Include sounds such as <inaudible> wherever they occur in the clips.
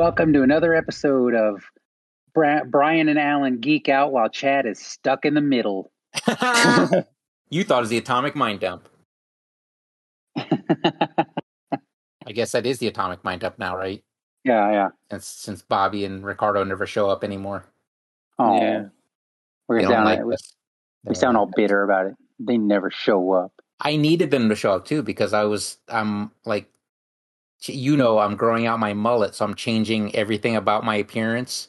welcome to another episode of Bra- Brian and Allen geek out while Chad is stuck in the middle. <laughs> <laughs> you thought it was the atomic mind dump. I guess that is the atomic mind dump now, right? Yeah, yeah. Since since Bobby and Ricardo never show up anymore. Oh, Yeah. we're down. don't like we. They we sound all bitter about it. They never show up. I needed them to show up too because I was I'm like you know I'm growing out my mullet, so I'm changing everything about my appearance.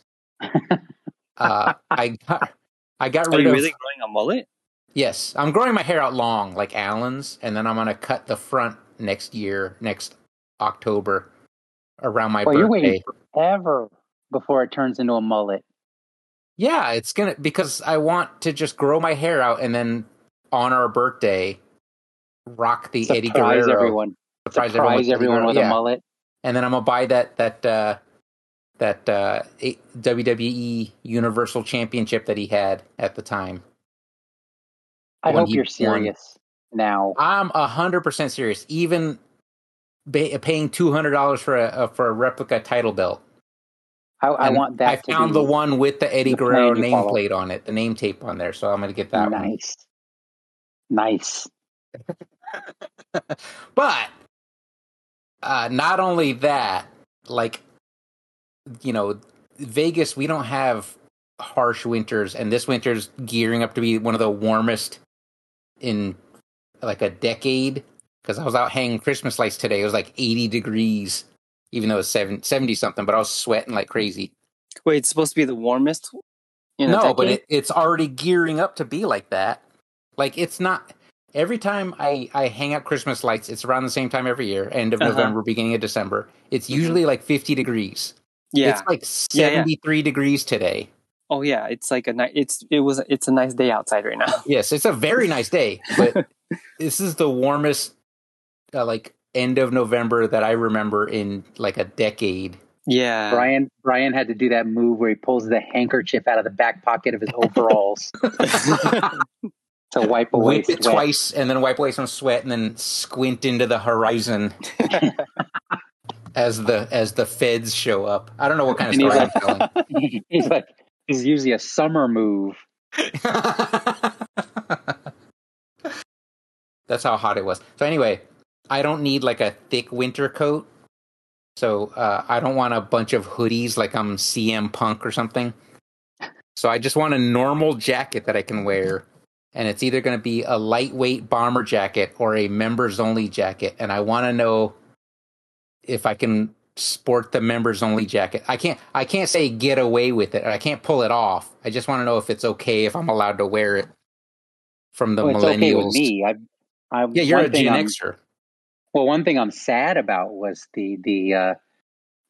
uh, I <laughs> got I got Are rid you of really growing a mullet? yes. I'm growing my hair out long like Allen's, and then I'm gonna cut the front next year, next October, around my Well, you're birthday. waiting forever before it turns into a mullet. Yeah, it's gonna because I want to just grow my hair out and then on our birthday, rock the Eddie Surprise Guerrero. everyone. Surprise, Surprise everyone Guerrero. with yeah. a mullet. and then I'm gonna buy that that uh, that uh, WWE Universal Championship that he had at the time. I hope you're won. serious now. I'm a hundred percent serious. Even ba- paying two hundred dollars for a, a for a replica title belt. I, I want that I to found the one with the Eddie the Guerrero nameplate on it, the name tape on there. So I'm gonna get that one. nice. Nice. <laughs> but uh not only that like you know vegas we don't have harsh winters and this winter's gearing up to be one of the warmest in like a decade. Because i was out hanging christmas lights today. It was like 80 degrees even though it's seven, 70 something but i was sweating like crazy. Wait, it's supposed to be the warmest. In a no but it, it's already gearing up to be like that. Like it's not every time i i hang out christmas lights it's around the same time every year end of Uh-huh. november beginning of december it's usually like 50 degrees yeah. it's like Yeah, yeah. 73 degrees today oh yeah, it's like a nice. It's it was it's a nice day outside right now. yes it's a very nice day but <laughs> this is the warmest uh, like end of november that i remember in like a decade Yeah. Brian Brian had to do that move where he pulls the handkerchief out of the back pocket of his overalls <laughs> <laughs> to wipe away whip it sweat. twice and then wipe away some sweat and then squint into the horizon <laughs> as the as the feds show up i don't know what kind of And he's story i'm telling like, <laughs> he's like, he's usually a summer move. <laughs> That's how hot it was. So anyway, I don't need like a thick winter coat. So uh, I don't want a bunch of hoodies like I'm CM Punk or something. So I just want a normal jacket that I can wear. And it's either going to be a lightweight bomber jacket or a members only jacket. And I want to know if I can sport the members only jacket. I can't I can't say get away with it. I can't pull it off. I just want to know if it's okay if I'm allowed to wear it from the Well, it's millennials. okay with me. I, I, Yeah, you're a Gen Xer. Well, one thing I'm sad about was the the uh,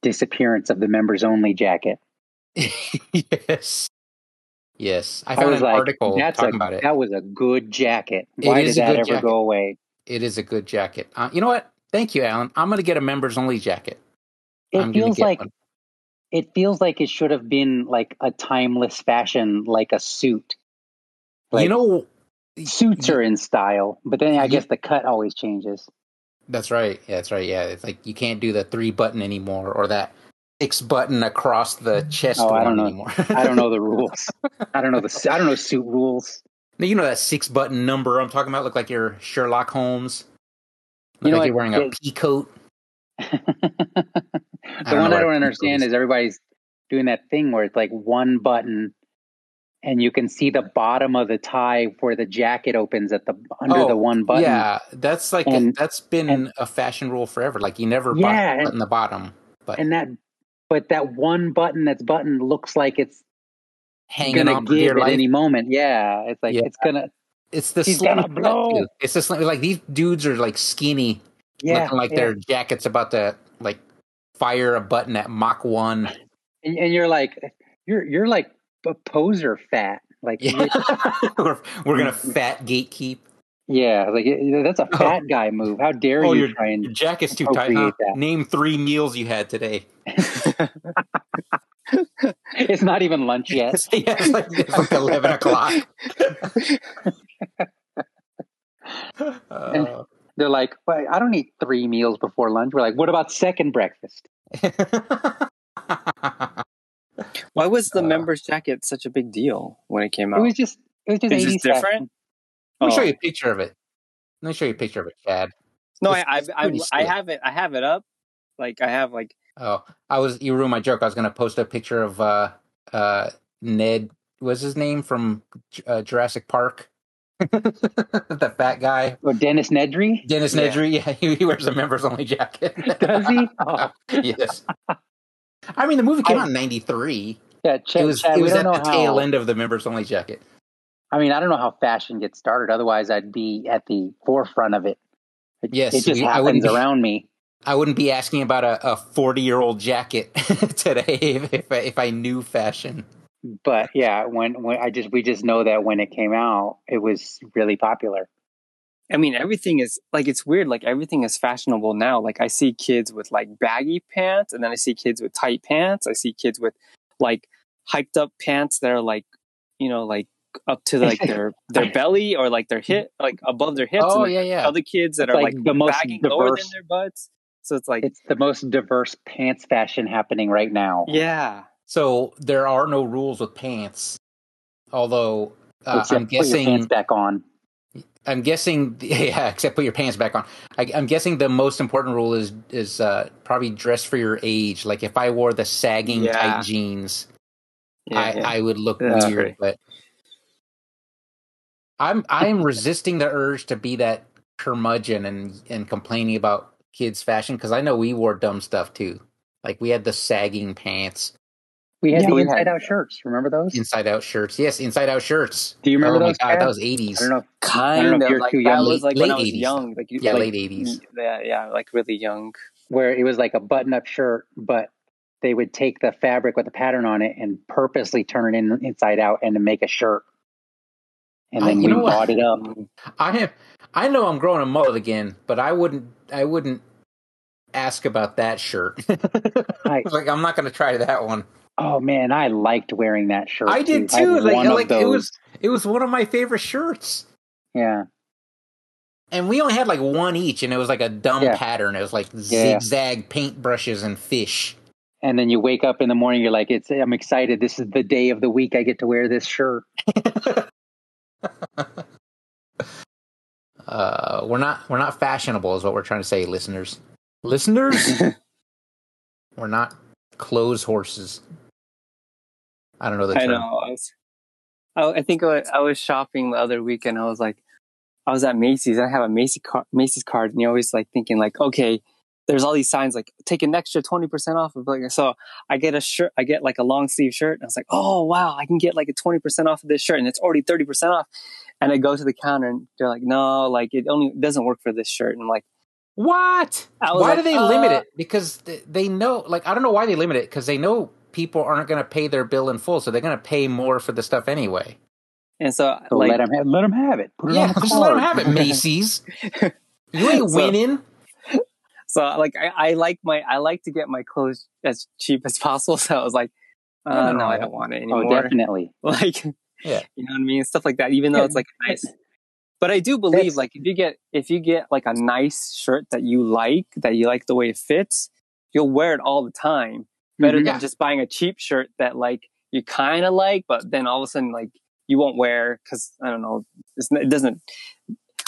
disappearance of the members only jacket. <laughs> yes. Yes. I I, found was an like, article that's talking a, about it. that was a good jacket. Why did that ever jacket. go away? It is a good jacket. Uh, you know what? Thank you, Allen. I'm going to get a members only jacket. It I'm feels like one. it feels like it should have been like a timeless fashion, like a suit. Like, you know, suits are in style, but then I guess the cut always changes. that's right. Yeah, that's right. Yeah, it's like you can't do the three button anymore or that six button across the chest Oh, I don't know. anymore. I don't know the <laughs> rules. I don't know the I don't know suit rules. you know that six button number I'm talking about? Look like you're Sherlock Holmes. Look You know like you're wearing a pea coat. <laughs> the one I don't understand is. everybody's doing that thing where it's like one button and you can see the bottom of the tie where the jacket opens at the under Oh, the one button. Yeah, that's like And- that's been and- a fashion rule forever. Like you never Yeah, button and- the bottom, but And that but that one button that's buttoned looks like it's hanging gonna on give at life. any moment. Yeah. It's like Yeah. it's gonna It's the He's gonna blow. It's the. Like these dudes are like skinny, yeah. looking like yeah. their jacket's about to like fire a button at Mach one. and, and you're like you're you're like a poser fat. Like Yeah, <laughs> we're, we're gonna fat gatekeep. Yeah, like that's a Oh. fat guy move. How dare Oh, you your try and your jacket's too tight. Huh? that. Name three meals you had today. <laughs> it's not even lunch <laughs> yet. yeah, it's like, it's like eleven o'clock. Uh, They're like, "But I don't eat three meals before lunch. We're like, what about second breakfast? Why was the Uh, members jacket such a big deal when it came out? It was just it was just It's 80s just different? Fashion. Let me show Oh. you a picture of it. Let me show you a picture of it, Chad. No, It's- I, it's I, I, I have it. I have it up. Like I have like Oh, I was you ruined my joke. I was gonna post a picture of uh uh Ned. Was his name from uh, Jurassic Park? <laughs> the fat guy, Or Dennis Nedry. Dennis Yeah. Nedry. Yeah, <laughs> he, he wears a members only jacket. <laughs> Does he? Oh. yes. I mean, the movie came I- out in '93. Yeah, Chad, It was Chad, it we was at the how. tail end of the members only jacket. I mean, I don't know how fashion gets started. Otherwise, I'd be at the forefront of it. It, Yes, it just we- I wouldn't happens be- around me. I wouldn't be asking about a 40 year old jacket <laughs> today if, if I, if I knew fashion. But yeah, when when I just we just know that when it came out, it was really popular. I mean, everything is like it's weird. Like everything is fashionable now. Like I see kids with like baggy pants, and then I see kids with tight pants. I see kids with like hyped up pants that are like, you know, like up to like <laughs> their their belly or like their hip, like above their hips. Oh and yeah, yeah. other kids that It's are like like, the most bagging lower than their butts. So it's like, It's the most diverse pants fashion happening right now. yeah, So there are no rules with pants. Although uh, Except I'm guessing put your guessing, pants back on. I'm guessing, <laughs> yeah. Except put your pants back on. I, I'm guessing the most important rule is is uh, probably dress for your age. Like if I wore the sagging Yeah. tight jeans, yeah, I, yeah. I would look Yeah. weird. But I'm I'm resisting the urge to be that curmudgeon and and complaining about kids' fashion because I know we wore dumb stuff too. Like we had the sagging pants, We had Yeah, the we had- inside out shirts. Remember those? inside out shirts. Yes, inside out shirts. Do you remember oh those? my god, that was eighties. I eighties. don't know. If, kind know of you're like too that young. was like Late- when I was 80s. young. Like you- Yeah, like, late eighties. Yeah, yeah, like really young. where it was like a button up shirt, but they would take the fabric with the pattern on it and purposely turn it in, inside out and to make a shirt. And I- then you we bought it up. I have. I know I'm growing a mullet again, but I wouldn't. I wouldn't ask about that shirt. <laughs> I- like I'm not going to try that one. Oh man, I liked wearing that shirt. I did I had too. Like, like it was. It was one of my favorite shirts. Yeah, And we only had like one each, and it was like a dumb Yeah. pattern. It was like Yeah. zigzag paintbrushes and fish. and then you wake up in the morning, you're like, "It's I'm excited. This is the day of the week I get to wear this shirt." <laughs> <laughs> Uh, we're not we're not fashionable, is what we're trying to say, listeners. Listeners, <laughs> we're not clothes horses. I don't know the I term. know. I, was, I, I think I was, I was shopping the other weekend. I was like, I was at Macy's. I have a Macy's car, Macy's card, and you're always like thinking like, okay, there's all these signs like take an extra twenty percent off of like. So I get a shirt, I get like a long sleeve shirt, and I was like, oh wow, I can get like a twenty percent off of this shirt, and it's already thirty percent off. And I go to the counter, and they're like, no, like it only doesn't work for this shirt. And I'm like, What? Why like, do they limit uh, it? Because they know, like, I don't know why they limit it. Because they know people aren't going to pay their bill in full, so they're going to pay more for the stuff anyway. and so, So like, let them have, let 'em have it. Put it Yeah, on the just let them have it, Macy's. <laughs> You ain't So- winning. So like I, I like my I like to get my clothes as cheap as <laughs> possible. So I was like, uh, No, no. I don't want it anymore. Oh, definitely. <laughs> like Yeah. you know what I mean? Stuff like that. Even though Yeah, it's like nice. But I do believe That's- like if you get if you get like a nice shirt that you like, that you like the way it fits, you'll wear it all the time. Better Mhm. than just buying a cheap shirt that like you kind of like, but then all of a sudden like you won't wear because I don't know, it's, it doesn't.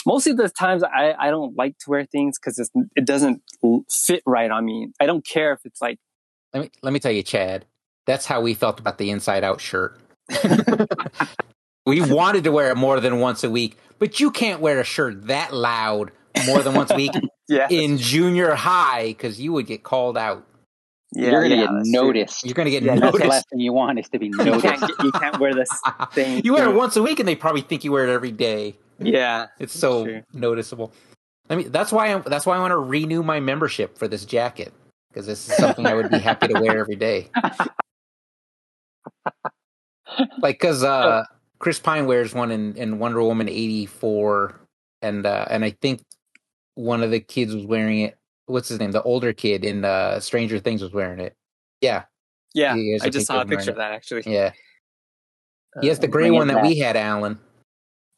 Most of the times I, I don't like to wear things because it doesn't fit right on me. I don't care if it's like Let me let me tell you, Chad. That's how we felt about the Inside Out shirt. <laughs> we wanted to wear it more than once a week, but you can't wear a shirt that loud more than once a week <laughs> yeah in junior high because you would get called out. yeah You're gonna yeah, get that's true. noticed. You're going to get Yeah, That's the noticed. last thing you want is to be <laughs> You noticed. can't you can't wear this thing. you wear it once a week, and they probably think you wear it every day. Yeah, It's so True. noticeable. I mean, that's why I'm. that's why I want to renew my membership for this jacket because this is something I would be happy to wear every day. <laughs> like, because uh, Chris Pine wears one in, in Wonder Woman eighty four, and uh, and I think one of the kids was wearing it. What's his name? The older kid in uh, Stranger Things was wearing it. Yeah, yeah. He has I a just saw a picture of that actually. yeah. He has the Uh, gray one that back. we had, Allen.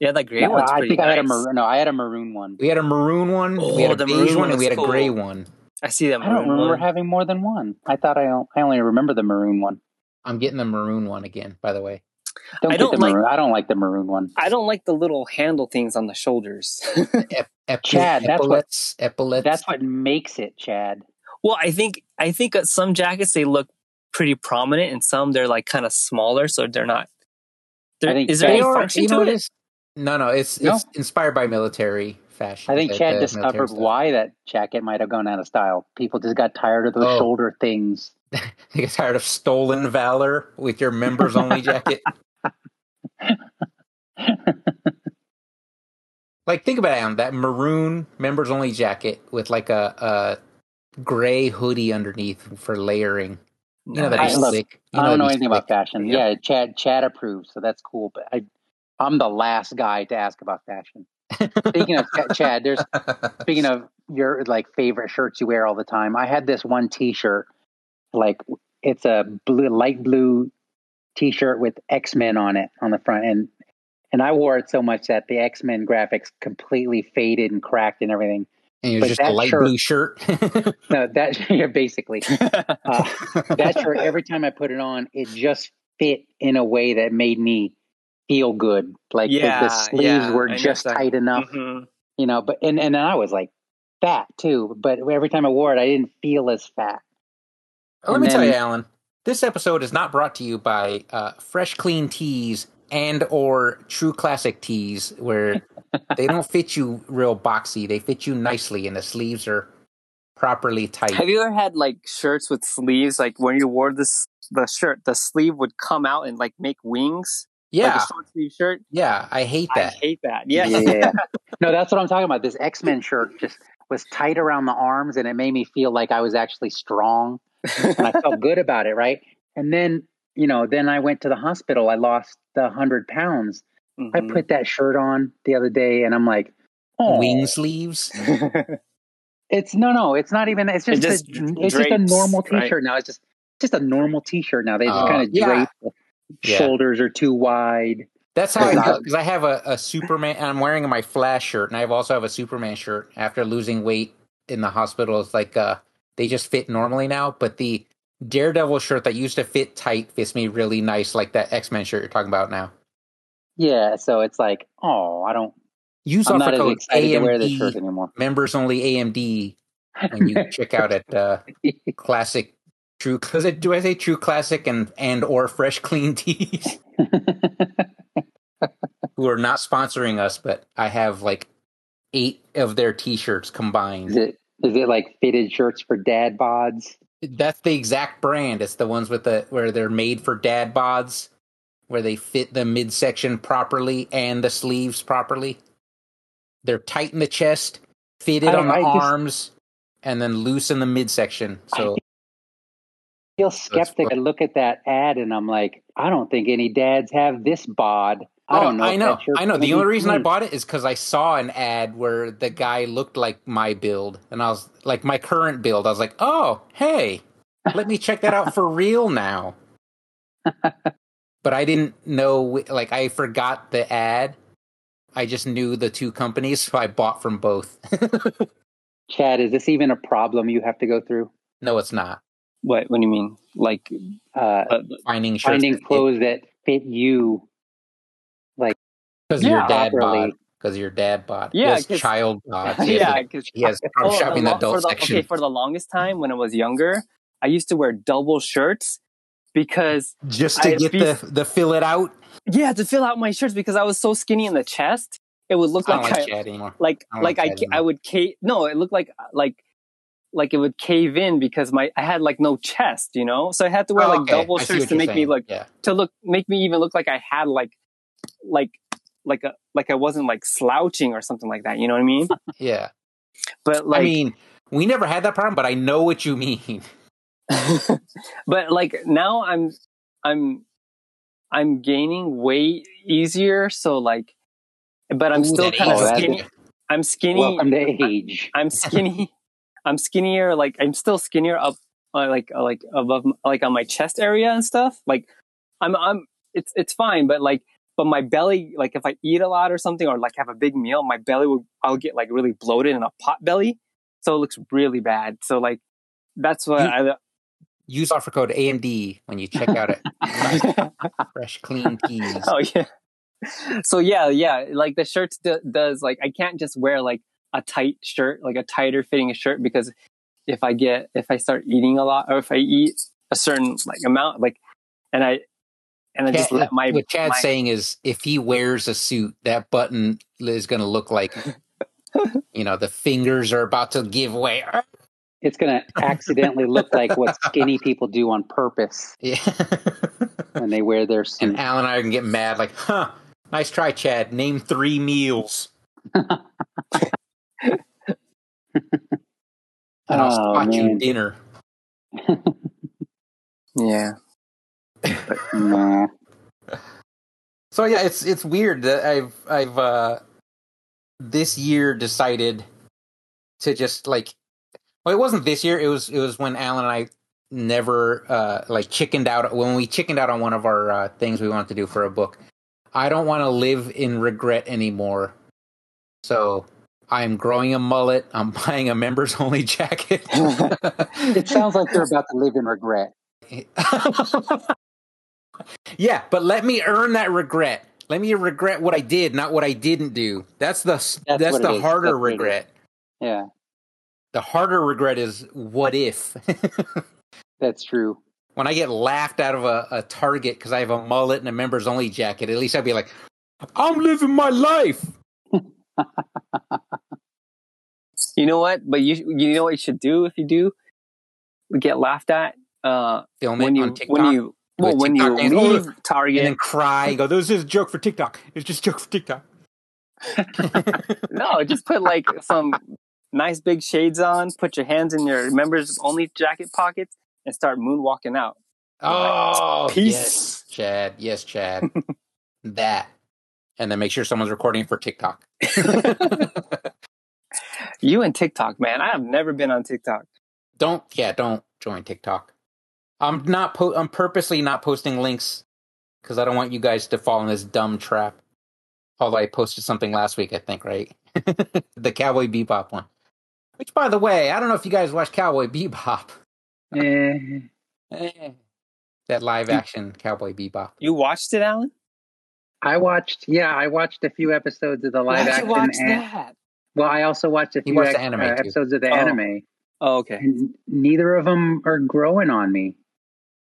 Yeah, that gray No, one's I pretty think I had a maroon. No, I had a maroon one. We had a maroon one, we Oh, had a the beige one, and we had a looks gray cool. one. I see that. I don't remember one. having more than one. I thought I, I only remember the maroon one. I'm getting the maroon one again, by the way. Don't I don't like. Maroon. I don't like the maroon one. I don't like the little handle things on the shoulders. <laughs> Ep- ep- Chad, that's what epaulets. That's what makes it, Chad. Well, I think I think some jackets they look pretty prominent, and some they're like kind of smaller, so they're not. They're, I think is there any function to it? Is, no, no, it's no? it's inspired by military fashion. I think Chad discovered why that jacket might have gone out of style. People just got tired of those oh. shoulder things. <laughs> they get tired of stolen valor with your members only jacket. <laughs> like think about it, Allen, that maroon members only jacket with like a, a gray hoodie underneath for layering. You know that I, look, You know I don't know anything slick. about fashion. Yeah. yeah, Chad Chad approves, so that's cool. But I, I'm the last guy to ask about fashion. <laughs> speaking of Chad, there's speaking <laughs> of your like favorite shirts you wear all the time. I had this one T-shirt, like it's a blue, light blue T-shirt with X Men on it on the front, and and I wore it so much that the X Men graphics completely faded and cracked and everything. And it was just a light shirt, blue shirt. <laughs> no, that yeah, basically uh, that shirt. Every time I put it on, it just fit in a way that made me feel good. Like yeah, the, the, sleeves yeah, were just tight enough, mm-hmm. you know. But and and I was like fat too. But every time I wore it, I didn't feel as fat. Let and me then, tell you, Allen. This episode is not brought to you by uh, Fresh Clean Tees and or True Classic Tees, where <laughs> they don't fit you real boxy. They fit you nicely, and the sleeves are properly tight. Have you ever had like shirts with sleeves? Like when you wore this the shirt, the sleeve would come out and like make wings. Yeah, like a short sleeve shirt. Yeah, I hate that. I hate that. Yeah, yeah. <laughs> yeah. no, that's what I'm talking about. This X Men shirt just was tight around the arms, and it made me feel like I was actually strong and I felt good about it, right? And then, you know, then I went to the hospital. I lost the hundred pounds. Mm-hmm. I put that shirt on the other day, and I'm like, oh, wing sleeves. <laughs> it's no, no, it's not even. It's just, it just a, it's just a normal T-shirt right? now. It's just just a normal T-shirt now. They just uh, kind of yeah. drape. Yeah. Shoulders are too wide. That's how I because I have a, a Superman. I'm wearing my Flash shirt, and I also have a Superman shirt. After losing weight in the hospital, it's like uh, they just fit normally now. But the Daredevil shirt that used to fit tight fits me really nice, like that X Men shirt you're talking about now. Yeah, so it's like, oh, I don't. Use I'm not as AMD, to wear this shirt anymore. Members only AMD when you <laughs> check out at uh, <laughs> Classic True. <laughs> It? Do I say True Classic and and or Fresh Clean <laughs> Tees? Who are not sponsoring us, but I have like eight of their T-shirts combined. Is it is it like fitted shirts for dad bods? That's the exact brand. It's the ones with the where they're made for dad bods, where they fit the midsection properly and the sleeves properly. They're tight in the chest, fitted on the I arms, and then loose in the midsection. So I feel skeptic. I look at that ad and I'm like, I don't think any dads have this bod. I don't oh, know. I know. I know. The only reason I hmm. bought it is because I saw an ad where the guy looked like my build, and I was like my current build. I was like, oh, hey, let me check that out for real now. but I didn't know. Like I forgot the ad. I just knew the two companies, so I bought from both. <laughs> Chad, is this even a problem you have to go through? No, it's not. What? What do you mean? Like uh, finding finding clothes that fit you like because yeah, your dad bod. Because your dad bought Yeah, child bod. yeah, because <laughs> he has <laughs> oh, shopping the, adult the, section. Okay, for the longest time when I was younger, I used to wear double shirts because just to I'd get be, the the fill it out. Yeah, to fill out my shirts because I was so skinny in the chest. It would look like like I, anymore. like I like, I, I would cave. No, it looked like like like it would cave in because my I had like no chest, you know. So I had to wear oh, like okay. double shirts to make saying. me look yeah. to look make me even look like I had like like like a like I wasn't like slouching or something like that. You know what I mean? <laughs> yeah. But like, I mean, we never had that problem, but I know what you mean. <laughs> <laughs> but like now, I'm I'm I'm gaining weight easier. So like, but I'm Ooh, still kind of skinny. I'm skinny. Welcome to age. I'm skinny. I'm skinnier. Like I'm still skinnier up, uh, like uh, like above, like on my chest area and stuff. Like I'm I'm it's it's fine, but like but my belly, like if I eat a lot or something, or like have a big meal, my belly will, I'll get like really bloated and a pot belly. so it looks really bad. So like that's what You- I Use offer code AMD when you check out at <laughs> Fresh Clean Tees. oh yeah. So yeah, yeah, like the shirts do, does like I can't just wear like a tight shirt, like a tighter fitting shirt because if I get if I start eating a lot or if I eat a certain like amount like and I and I just let my what Chad's my- saying is if he wears a suit, that button is going to look like, you know, the fingers are about to give way. It's going to accidentally look like what skinny people do on purpose Yeah. when they wear their <laughs> suit. and Al and I can get mad, like, huh, nice try, Chad. Name three meals. <laughs> <laughs> And I'll Oh, spot you man. dinner. <laughs> yeah. <laughs> Nah. So yeah, it's it's weird that I've I've uh this year decided to just like well it wasn't this year, it was it was when Allen and I never uh like chickened out when we chickened out on one of our uh things we wanted to do for a book. I don't want to live in regret anymore. So I'm growing a mullet. I'm <laughs> buying a members only jacket. <laughs> It sounds like they're about to live in regret. <laughs> yeah, but let me earn that regret. Let me regret what I did, not what I didn't do. That's the that's, what it the harder That's what it is. regret. Yeah, The harder regret is what if. that's true. when I get laughed out of a, a Target because I have a mullet and a members only jacket, at least I'd be like, I'm living my life. You know what? But you you know what you should do if you do get laughed at uh Film when you on TikTok. when you well when you TikTok and- leave and Target then cry. Go, this is a joke for TikTok. It's just a joke for TikTok. <laughs> <laughs> No, just put like some nice big shades on, put your hands in your members only jacket pockets, and start moonwalking out. Oh, Peace. yes, Chad. Yes, Chad. <laughs> that. And then make sure someone's recording for TikTok. <laughs> You and TikTok, man. I have never been on TikTok. don't, yeah, don't join TikTok. I'm not, po- I'm purposely not posting links because I don't want you guys to fall in this dumb trap. Although I posted something last week, I think, right? <laughs> the Cowboy Bebop one. Which, by the way, I don't know if you guys watched Cowboy Bebop. Eh, <laughs> Eh, that live action Cowboy Bebop. You watched it, Allen? I watched. Yeah, I watched a few episodes of the live Why'd action. you watch and- that? Well, I also watched a few watched ex- anime, uh, episodes of the Oh. anime, Oh, okay. and neither of them are growing on me.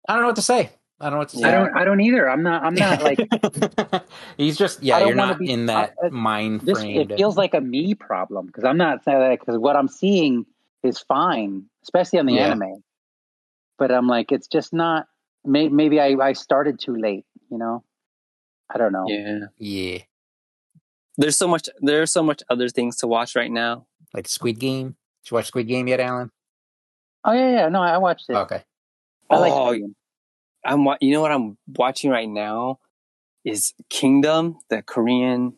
I don't know what to say. I don't know what to say. I don't. I don't either. I'm not. I'm not like <laughs> He's just yeah. I don't You're wanna not be- in that I- I- mind this. frame. It feels like a me problem because I'm not saying that because what I'm seeing is fine, especially on the Yeah. anime. But I'm like, it's just not. May, maybe I, I started too late. You know, I don't know. Yeah. yeah, There's so much there's so much other things to watch right now. like Squid Game. Did you watch Squid Game yet, Allen? Oh yeah, yeah. No, I watched it. Okay. I like. Oh, Squid Game. I'm wa- you know what I'm watching right now is Kingdom, the Korean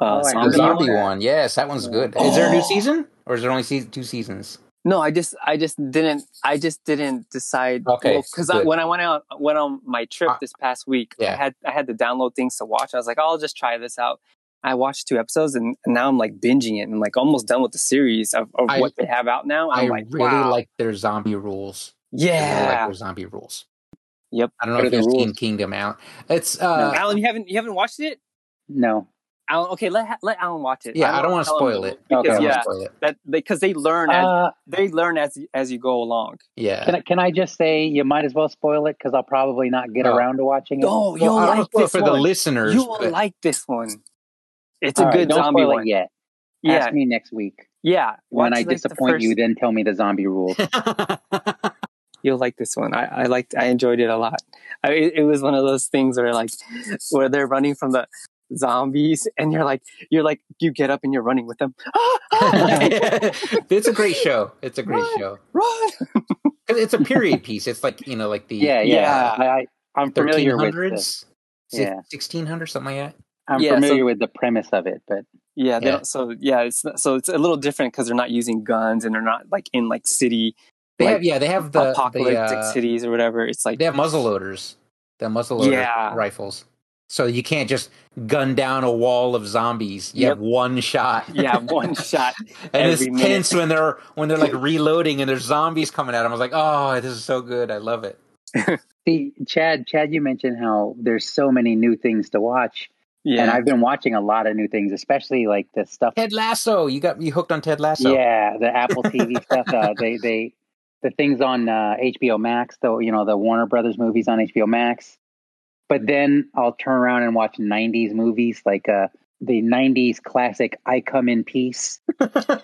uh, Oh, The zombie. zombie one. Yes, that one's good. Is there a new Oh. season, or is there only se- two seasons? No, I just I just didn't I just didn't decide. Okay, because good. when I went out went on my trip Uh, this past week, yeah. I had I had to download things to watch. I was like, I'll just try this out. I watched two episodes and, and now I'm like binging it and like almost done with the series of, of I- what they have out now. I I'm like, really wow. like their zombie rules. I really like yeah. their zombie rules. Yep. I don't know What if are the you've seen? Kingdom Out. It's uh, Allen, you haven't you haven't watched it? No. Allen, okay, let let Allen watch it. yeah. I don't want to spoil it. because I don't yeah, spoil it. that because they learn as Uh, they learn as as you go along. Yeah. can I, can I just say you might as well spoil it because I'll probably not get No. around to watching it. Oh, Well, you'll I don't like spoil it this for one. the listeners. you will but- like this one. It's All a right, good don't zombie spoil one. it yet. Yeah, Ask me next week. yeah. When I like, the disappoint first- you, then tell me the zombie rules. <laughs> you'll like this one. I, I liked, I enjoyed it a lot. I, it, it was one of those things where like, where they're running from the zombies, and you're like, you're like, you get up and you're running with them. <gasps> Ah, ah, <laughs> ah. it's a great show. It's a great Run. show. Run! <laughs> 'Cause It's a <laughs> period piece. It's like you know, like the yeah, Yeah. yeah. I, I, I'm thirteen familiar with the, hundreds, Yeah. sixteen hundred, something like that. I'm Yeah, so- familiar with the premise of it, but Yeah, Yeah. So yeah, it's so it's a little different because they're not using guns and they're not like in like city They Like, have yeah, they have the apocalyptic the, uh, cities or whatever. It's like They have muzzle loaders. The muzzle loader Yeah. rifles. So you can't just gun down a wall of zombies. You Yep. have one shot. <laughs> Yeah, one <laughs> shot. and it's minute. tense when they're when they're like <laughs> reloading and there's zombies coming at them. I was like, oh, this is so good. I love it. See, Chad, Chad, you mentioned how there's so many new things to watch, Yeah. and I've been watching a lot of new things, especially like the stuff. Ted Lasso. You got me hooked on Ted Lasso. Yeah, the Apple TV stuff. Uh, they they the things on uh, HBO Max, though you know the Warner Brothers movies on HBO Max. But then I'll turn around and watch '90s movies like uh, the '90s classic "I Come in Peace"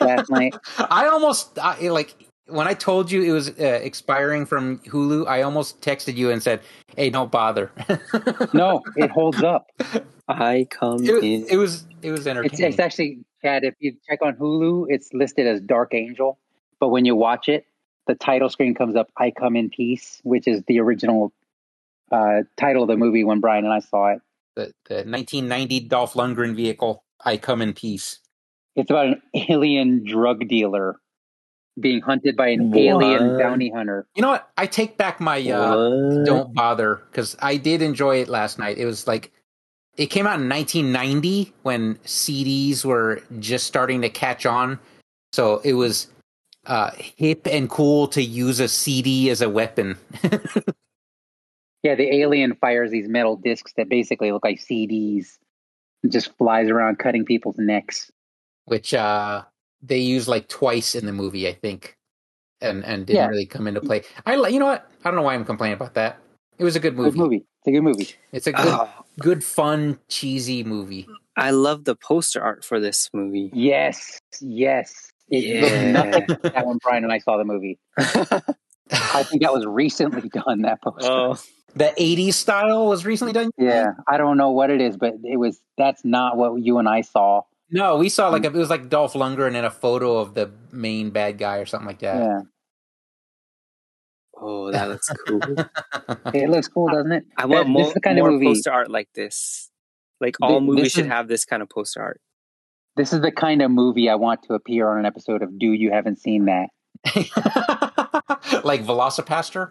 last <laughs> night. I almost I, like when I told you it was uh, expiring from Hulu. I almost texted you and said, "Hey, don't bother." <laughs> No, it holds up. I come it, in. it was it was It's, entertaining. it's actually Chad. If you check on Hulu, it's listed as Dark Angel, but when you watch it, the title screen comes up "I Come in Peace," which is the original uh, title of the movie when Brian and I saw it. the, the 1990 Dolph Lundgren vehicle. I come in peace. It's about an alien drug dealer being hunted by an What? alien bounty hunter. You know what? I take back my uh, don't bother because I did enjoy it last night. It was like it came out in 1990 when CDs were just starting to catch on, so it was uh, hip and cool to use a CD as a weapon. <laughs> Yeah, the alien fires these metal discs that basically look like CDs. and just flies around cutting people's necks. which uh they use like twice in the movie, I think, and and didn't Yeah. really come into play. I you know what? I don't know why I'm complaining about that. It was a good movie. Good movie. It's a good movie. It's a good, Oh, good, fun, cheesy movie. I love the poster art for this movie. Yes, yes. It Yeah. looked nothing like that when Brian and I saw the movie. <laughs> I think that was recently done. That poster. oh, The '80s style was recently done. Yeah, I don't know what it is, but it was. That's not what you and I saw. No, we saw like mm. a, it was like Dolph Lundgren in a photo of the main bad guy or something like that. Yeah, oh, that looks cool. <laughs> it looks cool, doesn't it? I want That- this more, the kind of more movie- poster art like this. Like all Th- movies this should is- have this kind of poster art. This is the kind of movie I want to appear on an episode of. Do you haven't seen that? <laughs> like VelociPastor.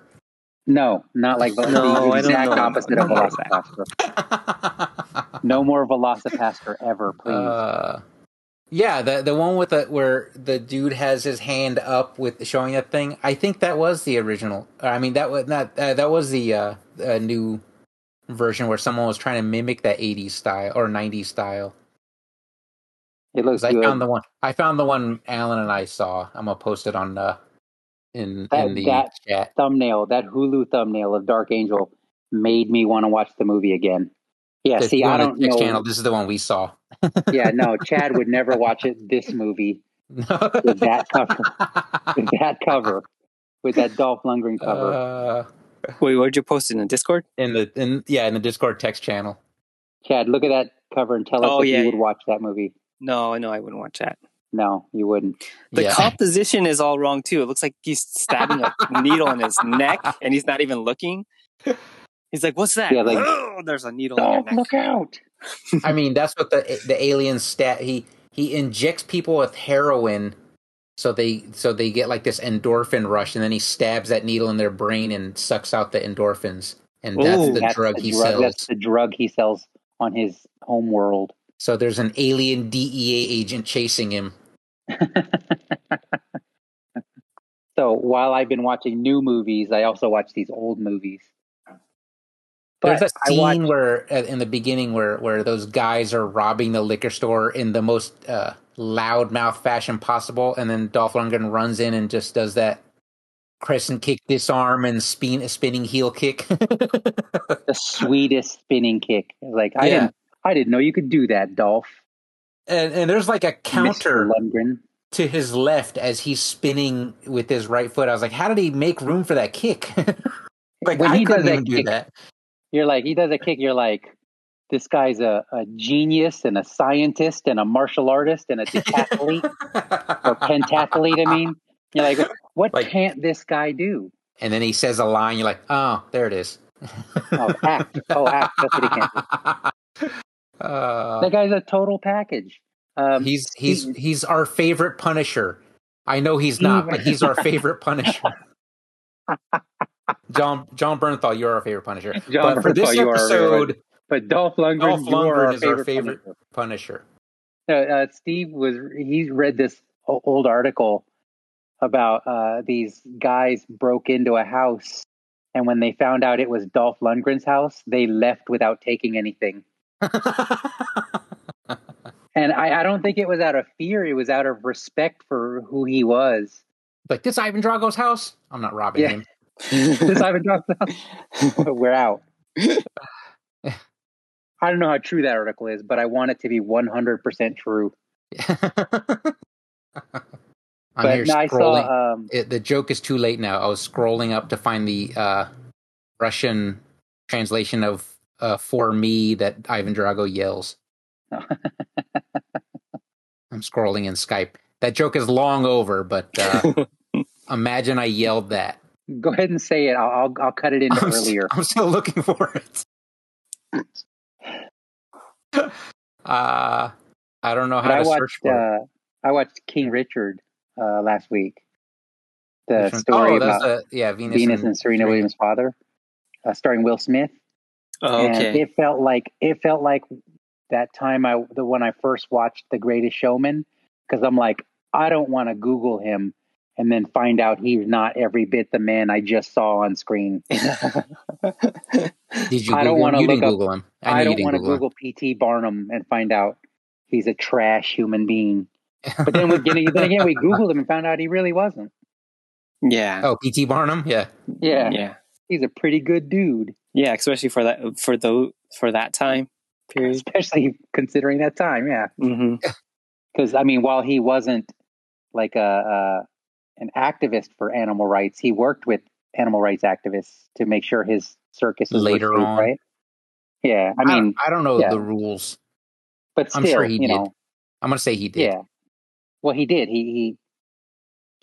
No, not like the, <laughs> No, the I don't exact know. opposite I of VelociPastor. <laughs> No more VelociPastor ever, please. Uh, yeah, the the one with the where the dude has his hand up with showing that thing. I think that was the original. I mean, that was not uh, that was the uh, uh, new version where someone was trying to mimic that '80s style or '90s style. it looks 'Cause I good. found the one. I found the one Allen and I saw. I'm gonna post it on uh, in That- in the that- chat. thumbnail, that Hulu thumbnail of Dark Angel, made me want to watch the movie again. Yeah, If see, I don't text know. channel. This is the one we saw. Yeah, no, <laughs> Chad would never watch it. This movie <laughs> with that cover, with that cover, with that Dolph Lundgren cover. Uh, Wait, where'd you post it in the Discord? in the in yeah in the Discord text channel. Chad, look at that cover and tell us Oh, if yeah, you would yeah. watch that movie. No, no, I wouldn't watch that. No, you wouldn't. The yeah. composition is all wrong too. It looks like he's stabbing a <laughs> needle in his neck, and he's not even looking. He's like, "What's that?" Yeah, like- oh, there's a needle in your neck. look out! I mean, that's what the the alien stat. He he injects people with heroin, so they so they get like this endorphin rush, and then he stabs that needle in their brain and sucks out the endorphins, and that's the That's drug the he drug- sells. That's the drug he sells on his home world. So there's an alien DEA agent chasing him. <laughs> So while I've been watching new movies, I also watch these old movies. There's But scene watch, where in the beginning where where those guys are robbing the liquor store in the most uh, loudmouth fashion possible, and then Dolph Lundgren runs in and just does that crescent kick, disarm, and spin spinning heel kick. <laughs> the sweetest spinning kick. Like I Yeah. didn't, I didn't know you could do that, Dolph. And, and there's like a counter to his left as he's spinning with his right foot. I was like, how did he make room for that kick? <laughs> like When I he does couldn't that even do kick- that. You're like he does a kick. You're like this guy's a, a genius and a scientist and a martial artist and a decathlete <laughs> or pentathlete. I mean, you're like, what Like- can't this guy do? and then he says a line. You're like, oh, there it is. Oh, act. Oh, act. That's what he can't do. <laughs> Uh, That guy's a total package. Um, he's he's he- he's our favorite Punisher. I know he's not, but <laughs> he's our favorite Punisher. Jon Jon Bernthal, you're our favorite Punisher. Jon but for this Bernthal, you are our episode, but Dolph Lundgren, Dolph Lundgren is our favorite Punisher. Punisher. Uh, uh, Steve was he read this old article about uh, these guys broke into a house, and when they found out it was Dolph Lundgren's house, they left without taking anything. <laughs> And I, I don't think it was out of fear; it was out of respect for who he was. like this Ivan Drago's house. I'm not robbing Yeah. him. <laughs> <laughs> This Ivan Drago's house. We're out. I don't know how true that article is, but I want it to be 100% true. I'm but here no, I scrolling. saw um, it, the joke is too late now. I was scrolling up to find the uh, Russian translation of uh, "for me" that Ivan Drago yells. <laughs> I'm scrolling in Skype. That joke is long over, but uh, <laughs> imagine I yelled that. Go ahead and say it. I'll I'll, I'll cut it in <laughs> I'm, earlier. I'm still looking for it. uh, I don't know But how I to search watched for it. uh, I watched King Richard uh, last week. The story oh, about a, yeah, Venus, Venus and Serena Williams' father, uh, starring Will Smith. Oh, And it felt like it felt like that time I the when I first watched The Greatest Showman because I'm like I don't want to Google him and then find out he's not every bit the man I just saw on screen. <laughs> Did you? I don't wanna him? Look up- Google him. I, I, don't want to Google. Google P.T. Barnum and find out he's a trash human being. But then we then again we Googled him and found out he really wasn't. yeah. Oh, P.T. Barnum. Yeah. Yeah, Yeah. he's a pretty good dude, Yeah, especially for that for the for that time period. especially considering that time. Yeah. Mm-hmm. <laughs> because I mean, while he wasn't like a, a an activist for animal rights, he worked with animal rights activists to make sure his circus Later were on. right? Yeah, I I mean, don't, I don't know yeah. the rules. but still, I'm sure he you did. know, I'm gonna say he did. yeah. Well, he did. He he,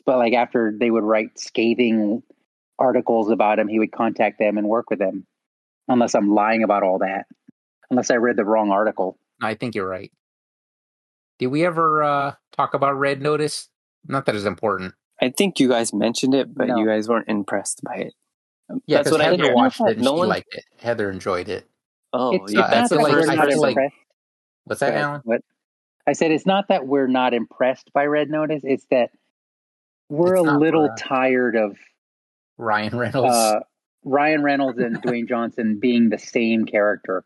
but like after they would write scathing articles about him, he would contact them and work with them. Unless I'm lying about all that, unless I read the wrong article. I think you're right. Did we ever uh, talk about Red Notice? Not that it's important. I think you guys mentioned it, but No. you guys weren't impressed by it. Yeah, That's because what I Heather hear. watched Not it no she one- liked it. Heather enjoyed it. Oh, it's, yeah, it's that's not the that first we're not feel like- What's that, Allen? What? I said it's not that we're not impressed by Red Notice. It's that we're It's a little for tired of Ryan Reynolds. uh, Ryan Reynolds and Dwayne Johnson being the same character.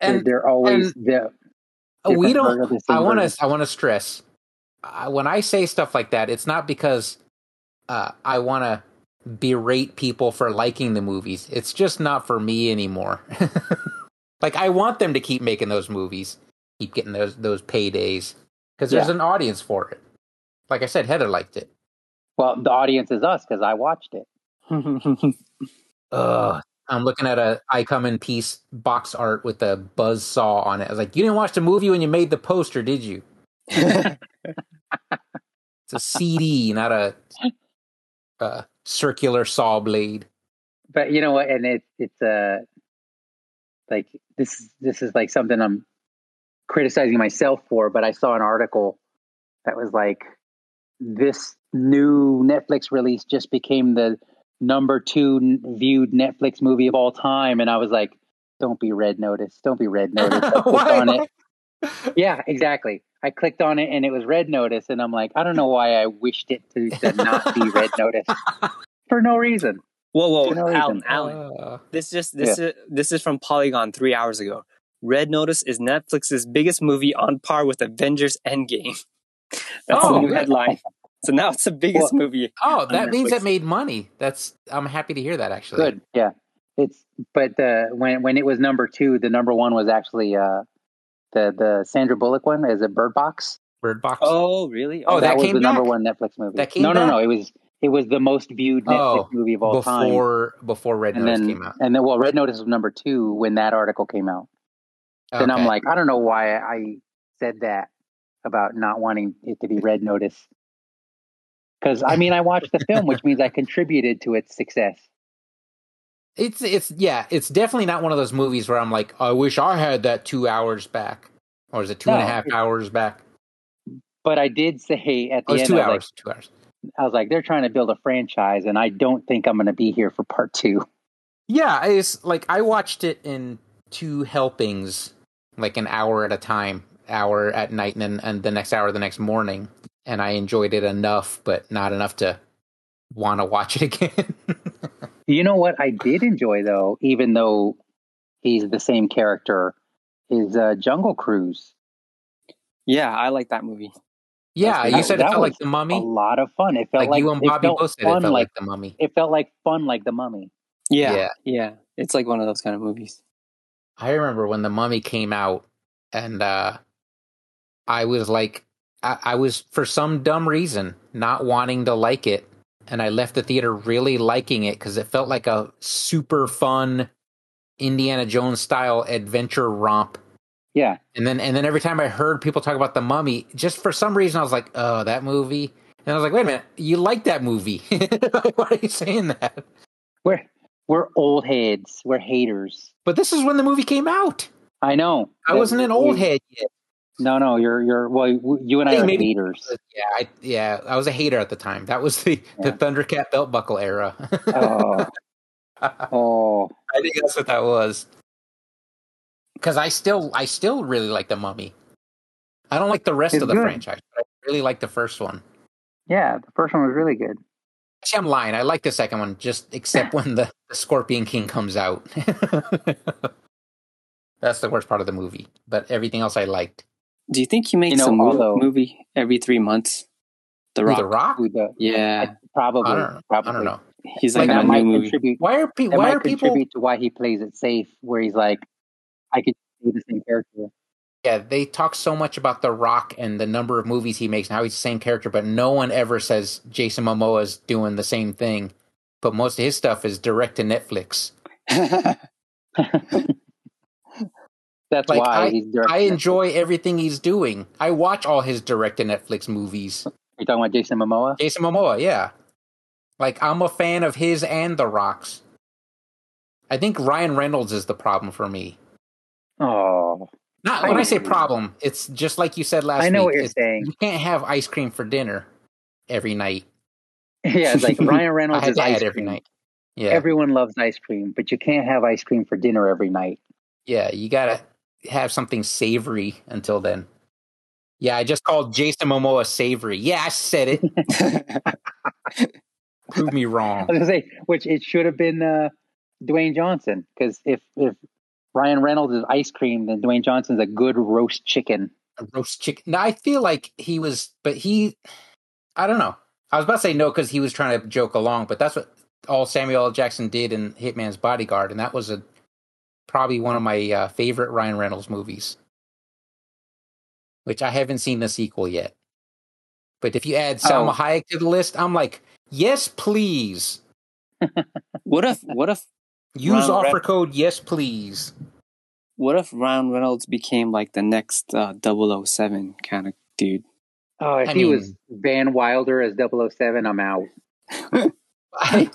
They're, and they're always the. we don't. I want to. I want to stress uh, when I say stuff like that. It's not because uh, I want to berate people for liking the movies. It's just not for me anymore. <laughs> like I want them to keep making those movies, keep getting those those paydays because there's Yeah. an audience for it. Like I said, Heather liked it. Well, the audience is us because I watched it. <laughs> I'm looking at a I Come in Peace box art with a buzz saw on it. I was like, you didn't watch the movie when you made the poster, did you? <laughs> It's a CD, not a, a circular saw blade. But you know what? And it, it's uh, like this. This is like something I'm criticizing myself for. But I saw an article that was like this new Netflix release just became the number two viewed Netflix movie of all time, and I was like, "Don't be Red Notice. Don't be Red Notice." I <laughs> clicked Why? on it. Yeah, exactly. I clicked on it and it was Red Notice, and I'm like, I don't know why I wished it to, to not be Red Notice <laughs> for no reason. whoa, whoa, no Allen, reason. Allen. Uh, This just this is this is from Polygon three hours ago. Red Notice is Netflix's biggest movie on par with Avengers Endgame. <laughs> That's Oh, the new headline. So now it's the biggest movie. oh, that On means Netflix. it made money. That's I'm happy to hear that actually. Good, yeah. It's but uh, when when it was number two, the number one was actually uh, the the Sandra Bullock one is a Bird Box. Bird Box. Oh, really? Oh, that was came the number one Netflix movie. That came no, no, no. It was it was the most viewed Netflix Oh, movie of all time. before before Red And Notice then came out. and then well, Red Notice was number two when that article came out. Then I'm like, I don't know why I said that about not wanting it to be Red Notice. Because I mean, I watched the film, which means I contributed to its success. It's it's yeah, it's definitely not one of those movies where I'm like, I wish I had that two hours back, or is it two and a half hours back? But I did say at the Oh, end, two was like, hours. two hours. I was like, they're trying to build a franchise, and I don't think I'm going to be here for part two. Yeah, it's like I watched it in two helpings, like an hour at a time, hour at night, and then and the next hour the next morning, and I enjoyed it enough, but not enough to want to watch it again. <laughs> You know what I did enjoy though, even though he's the same character, is uh, Jungle Cruise. Yeah, I like that movie. yeah, That- you said it that felt like the mummy. A lot of fun. It felt Like, like, you and it Bobby felt both said it felt like like the mummy. it felt like fun like the Mummy. Yeah, Yeah. yeah, It's like one of those kind of movies. I remember when the mummy came out, and uh, I was like, I, I was for some dumb reason not wanting to like it, and I left the theater really liking it because it felt like a super fun Indiana Jones style adventure romp. Yeah, And then and then every time I heard people talk about the mummy, just for some reason I was like, oh, that movie. And I was like, wait a minute, you like that movie? <laughs> Why are you saying that? we're we're old heads. We're haters. But this is when the movie came out. I know. I wasn't an old head yet. No, no. You're you're well. You and I are maybe- haters. Yeah, I, yeah, I was a hater at the time. That was the, the Thundercat belt buckle era. Oh, <laughs> oh. I think that's what that was. Because I still, I still really like the Mummy. I don't like the rest It's of the good. franchise, but I really like the first one. Yeah, the first one was really good. Actually, I'm lying. I like the second one, just except <laughs> when the, the Scorpion King comes out. <laughs> That's the worst part of the movie. But everything else I liked. Do you think he makes You know, a mo- although- movie every three months? The Rock. The Rock? Who the- Yeah, probably. I don't know. Probably. I don't know. he's Like like, that a might new movie. contribute. Why are people? That Why might are people? contribute to why he plays it safe, where he's like, I could be the same character. Yeah, they talk so much about The Rock and the number of movies he makes and how he's the same character, but no one ever says Jason Momoa's doing the same thing. But most of his stuff is direct to Netflix. <laughs> <laughs> That's Like, why he's. I enjoy everything he's doing. I watch all his direct to Netflix movies. You're talking about Jason Momoa. Jason Momoa, yeah. Like I'm a fan of his and The Rock's. I think Ryan Reynolds is the problem for me. Oh, Not I when I say problem, it's just like you said last I know week. what you're saying. You can't have ice cream for dinner every night. <laughs> Yeah, it's like <laughs> Ryan Reynolds is ice every cream. night. Yeah, Everyone loves ice cream, but you can't have ice cream for dinner every night. yeah, you gotta have something savory until then. Yeah, I just called Jason Momoa savory. Yeah, I said it. <laughs> Prove me wrong. I was gonna say, which it should have been uh, Dwayne Johnson, because if if Ryan Reynolds is ice cream, then Dwayne Johnson's a good roast chicken. A roast chicken. Now I feel like he was, but he, I don't know. I was about to say no because he was trying to joke along, but that's what all Samuel L. Jackson did in Hitman's Bodyguard, and that was a probably one of my uh, favorite Ryan Reynolds movies. Which I haven't seen the sequel yet. But if you add Salma Oh. Hayek to the list, I'm like, yes, please. <laughs> what if what if Use Ryan offer Ren- code yes, please. what if Ryan Reynolds became like the next uh, 007 kind of dude? Oh, if I he was mean- Van Wilder as 007, I'm out. <laughs> <laughs> I,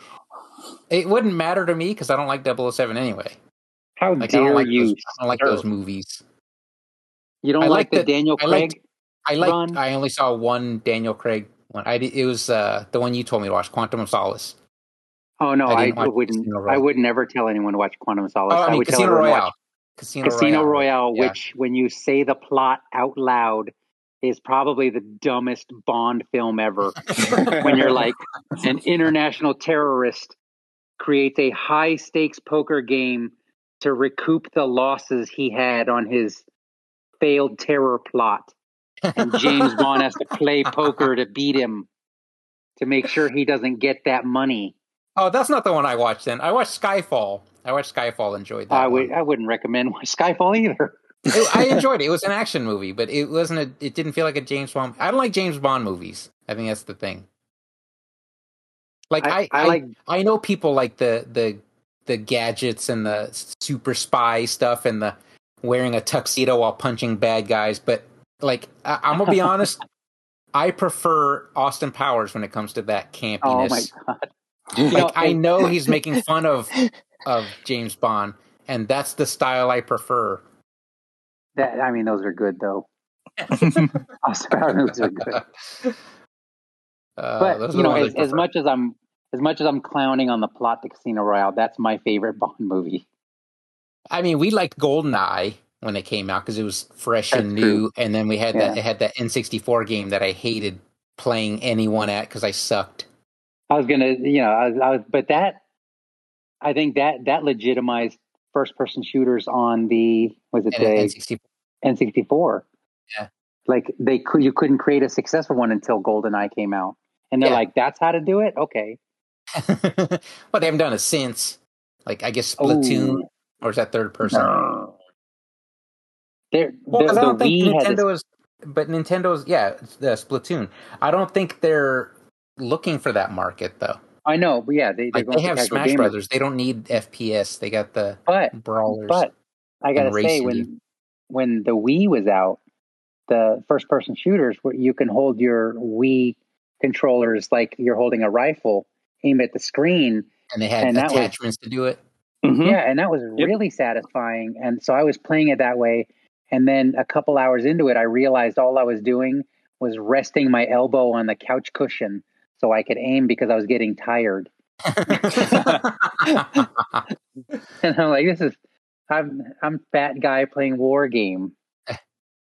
it wouldn't matter to me because I don't like 007 anyway. How Like I don't like you? those, I don't like those movies. You don't I like, like the the- Daniel I Craig? liked- I like. Ron? I only saw one Daniel Craig one. I it was uh, the one you told me to watch, Quantum of Solace. oh no, I I, didn't watch wouldn't. Casino I would never tell anyone to watch Quantum of Solace. Oh, I mean would tell Casino everyone to Royale. watch Casino, Casino Royale. Royale, yeah. which, when you say the plot out loud, is probably the dumbest Bond film ever. <laughs> when you're like an international terrorist creates a high stakes poker game to recoup the losses he had on his failed terror plot. And James <laughs> Bond has to play poker to beat him to make sure he doesn't get that money. oh, that's not the one I watched. Then I watched Skyfall. I watched Skyfall. Enjoyed that. I would, I wouldn't recommend <laughs> Skyfall either. It- I <laughs> enjoyed it. It was an action movie, but it wasn't a. It didn't feel like a James Bond. I don't like James Bond movies. I think that's the thing. Like I, I, I, like I know people like the the the gadgets and the super spy stuff and the wearing a tuxedo while punching bad guys, but like I, I'm gonna be <laughs> honest, I prefer Austin Powers when it comes to that campiness. oh my god. like know, I know he's making fun of <laughs> of James Bond, and that's the style I prefer. That I mean those are good though. <laughs> Austin Powers are good. Uh, but you know, as, as much as I'm as much as I'm clowning on the plot to Casino Royale, that's my favorite Bond movie. I mean, we liked GoldenEye when it came out because it was fresh That's and true. new, and then we had Yeah. that it had that N64 game that I hated playing anyone at because I sucked. I was gonna, you know, I was, I was, but that, I think that that legitimized first-person shooters on the was it the N64. N64? Yeah. Like they could, you couldn't create a successful one until GoldenEye came out, and they're Yeah. like, "That's how to do it." Okay. But they haven't done it since. Like I guess Splatoon, Oh, or is that third person? no. There, Well, I don't think Wii this- Nintendo's, but Nintendo's, yeah, the Splatoon. I don't think they're looking for that market though. I know, but yeah, they, Like they have Smash gamers. Brothers. They don't need FPS. They got the But brawlers. but I gotta say when when the Wii was out, the first person shooters where you can hold your Wii controllers like you're holding a rifle, aim at the screen. and they had and that was- attachments to do it. Mhm. Yeah, and that was Yep. really satisfying. And so I was playing it that way. And then a couple hours into it, I realized all I was doing was resting my elbow on the couch cushion so I could aim because I was getting tired. <laughs> And I'm like, this is I'm I'm fat guy playing war game. <laughs>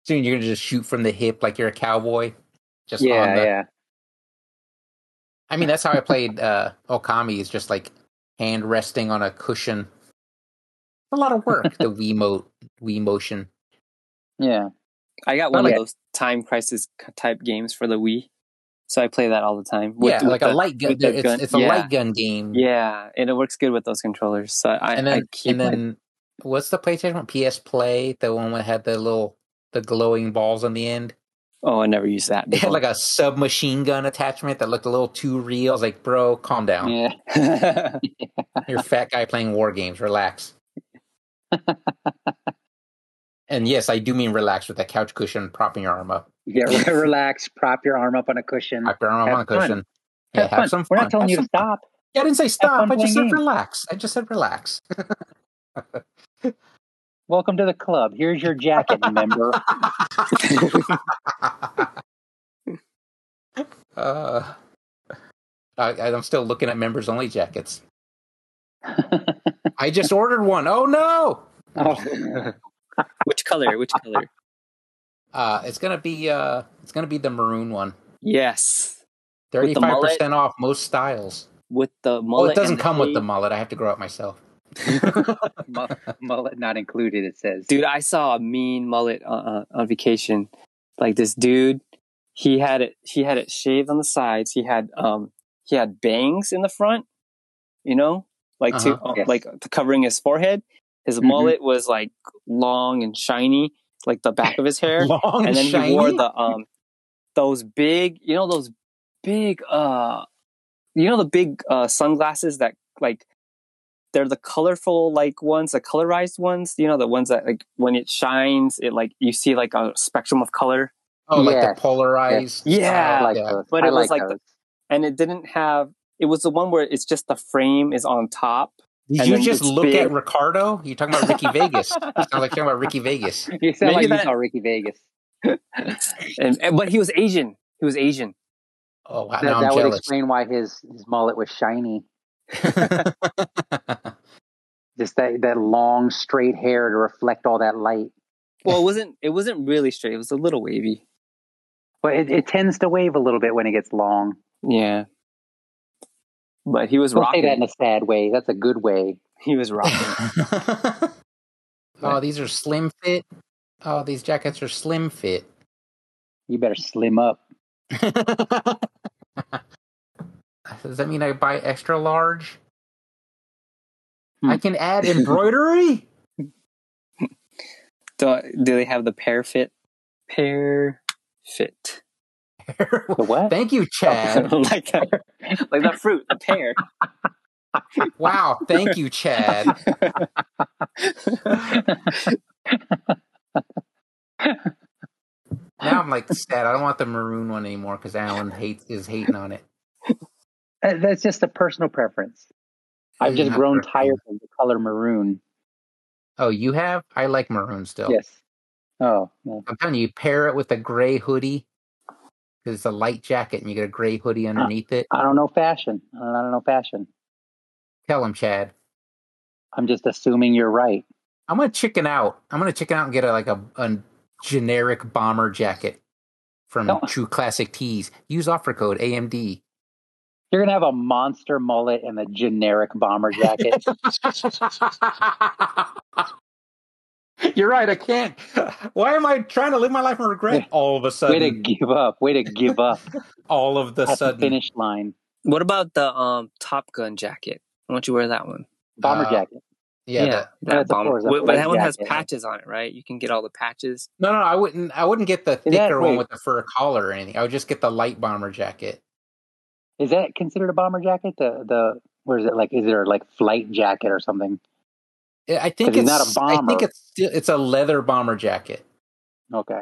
Soon you're gonna just shoot from the hip like you're a cowboy. Just yeah, on the. yeah. I mean, that's how I played uh, Okami. Is just like hand resting on a cushion. A lot of work. the <laughs> Wii Wii motion. Yeah. I got one like- of those time crisis type games for the Wii, so I play that all the time. yeah, with like a the- light gun. the It's, gun. it's a yeah. light gun game. Yeah, and it works good with those controllers. So I, and I then keep and then what's the PlayStation one? PS Play, the one that had the little the glowing balls on the end. Oh, I never used that. It had like a submachine gun attachment that looked a little too real. I was like, bro, calm down. Yeah. <laughs> You're a fat guy playing war games. Relax. <laughs> and yes, I do mean relax with that couch cushion propping your arm up. <laughs> Yeah, relax, prop your arm up on a cushion. Prop your arm Have up on a cushion. Yeah, Have have, some fun. We're not telling Have you to stop. Yeah, I didn't say stop. I just said games. relax. I just said relax. Welcome to the club. Here's your jacket, member. <laughs> uh, I, I'm still looking at members only jackets. <laughs> I just ordered one. Oh no! Oh. <laughs> Which color? Which color? Uh, it's gonna be uh, it's gonna be the maroon one. Yes, With Thirty the five mullet? percent off most styles. with the Oh, mullet. it doesn't and the come with the shade. mullet. I have to grow it myself. Mu- Mullet not included, it says. Dude, I saw a mean mullet on, uh, on vacation. Like this dude, he had it. He had it shaved on the sides. He had um, he had bangs in the front. You know, like to Uh-huh. uh, Yes. like to covering his forehead. His Mhm. mullet was like long and shiny, like the back of his hair. <laughs> Long and then shiny. he wore the um, those big, you know, those big uh, you know, the big uh sunglasses that like. They're the colorful like ones, the colorized ones. You know, the ones that like when it shines, it like you see like a spectrum of color. oh, like the polarized. Yeah. I like yeah. those. But I it was like those. and it didn't have it was the one where it's just the frame is on top Did you just look big. at Ricardo? You're talking about Ricky Vegas. <laughs> You sound like you're talking about Ricky Vegas. <laughs> You sound Maybe like that- you saw Ricky Vegas. <laughs> and, and but he was asian he was asian Oh wow, That, now that I'm would jealous. explain why his, his mullet was shiny. Just that, that long, straight hair to reflect all that light. well it wasn't it wasn't really straight it was a little wavy But it, it tends to wave a little bit when it gets long. yeah but he was Don't say rocking that in a sad way. That's a good way. <laughs> he was rocking <laughs> oh, these are slim fit. Oh, these jackets are slim fit. You better slim up. <laughs> Does that mean I buy extra large? Hmm. I can add <laughs> embroidery. do, do they have the pear fit pear fit <laughs> The what? Thank you, <laughs> Chad. like that like that fruit a pear Wow, thank you, Chad. Now I'm like sad. I don't want the maroon one anymore because Allen hates is hating on it. Uh, That's just a personal preference. I've just grown tired of the color maroon. Oh, you have? I like maroon still. Yes. Oh, no. I'm telling you, you pair it with a gray hoodie because it's a light jacket and you get a gray hoodie underneath it. I don't know fashion. I don't, I don't know fashion. Tell him, Chad. I'm just assuming you're right. I'm gonna chicken out. I'm gonna chicken out and get a like a, a generic bomber jacket from No. True Classic Tees. Use offer code AMD. You're gonna have a monster mullet and a generic bomber jacket. <laughs> You're right. I can't. Why am I trying to live my life in regret? All of a sudden? Way to give up. Way to give up <laughs> all of the at the sudden, finish line. What about the um Top Gun jacket? Why don't you wear that one? Bomber Uh, jacket. yeah. the- that That's, of bomber. course, a but that one has jacket. patches on it, right? You can get all the patches. no, no, I wouldn't. I wouldn't get the Is that- thicker one with the fur collar or anything. I would just get the light bomber jacket. Is that considered a bomber jacket? The the where is it like? Is there like flight jacket or something? I think it's not a I think bomber. it's still, it's a leather bomber jacket Okay.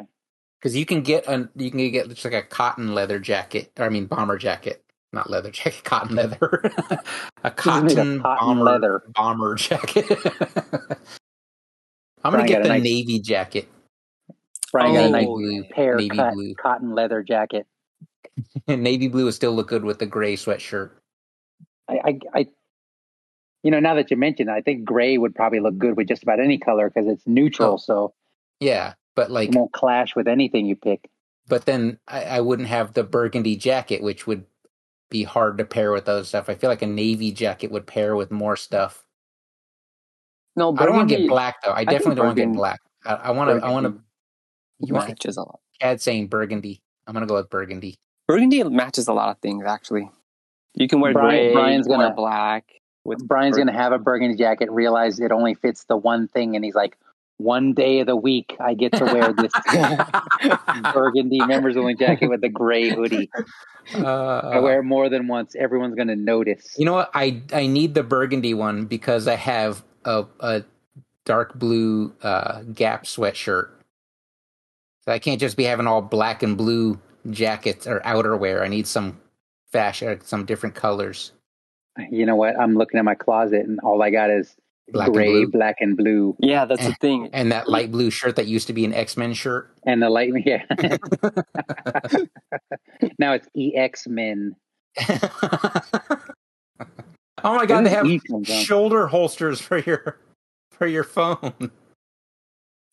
because you can get an you can get just like a cotton leather jacket. Or I mean bomber jacket, not leather <laughs> jacket, cotton leather. a made of cotton, cotton bomber leather. bomber <laughs> jacket. I'm gonna Brian get the nice- navy jacket. Brian got a Oh, nice blue, pair navy cut blue. cotton leather jacket. <laughs> navy blue would still look good with the gray sweatshirt. I, I, I, you know, now that you mention it, I think gray would probably look good with just about any color because it's neutral, Oh. so Yeah, but like, it won't clash with anything you pick. but then I, I wouldn't have the burgundy jacket, which would be hard to pair with other stuff. I feel like a navy jacket would pair with more stuff. No, I don't want to get black though. I definitely don't want to get black. I, I want to. I want to. You want matches a lot. Chad saying burgundy? I'm gonna go with burgundy. Burgundy matches a lot of things actually. You can wear Brian- gray, Brian's you can wear gonna- black. With Brian's bur- gonna have a burgundy jacket, realize it only fits the one thing, and he's like, one day of the week I get to wear this <laughs> burgundy members only jacket with the gray hoodie. I Uh, wear it more than once. Everyone's gonna notice. You know what? I I need the burgundy one because I have a a dark blue uh, Gap sweatshirt. So I can't just be having all black and blue jackets or outerwear. I need some fashion, uh, some different colors. You know what? I'm looking at my closet, and all I got is Black and gray, blue. black, and blue, Yeah, that's the thing. And that light blue shirt that used to be an X Men shirt. and the light. <laughs> Yeah. <laughs> now it's EX Men. <laughs> oh my god, they have comes on. shoulder holsters for your for your phone.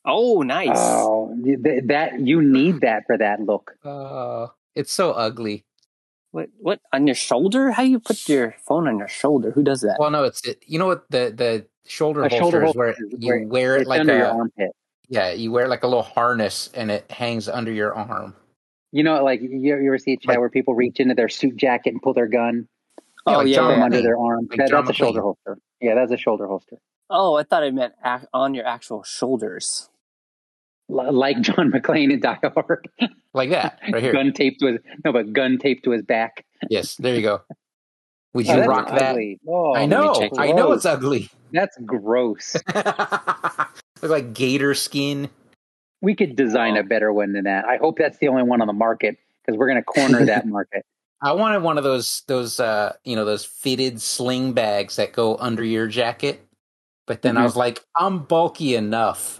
Oh, nice. Oh, th- that you need that for that look. Uh, it's so ugly. What? What on your shoulder? How you put your phone on your shoulder? Who does that? Well, no, it's it, you know what the the shoulder A holster shoulder is where holster is you where wear it It's like under your a armpit. yeah, you wear like a little harness and it hangs under your arm. You know, like you, you ever see a chat Like- where people reach into their suit jacket and pull their gun oh like yeah. From yeah. under their arm? Like That- that's a shoulder McClane. holster. Yeah, that's a shoulder holster. Oh, I thought I meant ac- on your actual shoulders. Like John <laughs> McClane in Die Hard. Like that, <laughs> right here. gun taped to his no, but gun taped to his back. Yes, there you go. Would Oh, you rock that? Oh, I know, I know it's ugly. That's gross. <laughs> Look like gator skin. we could design Oh. a better one than that. I hope that's the only one on the market because we're going to corner that market. I wanted one of those those uh you know those fitted sling bags that go under your jacket. But then I Mhm. was like, I'm bulky enough.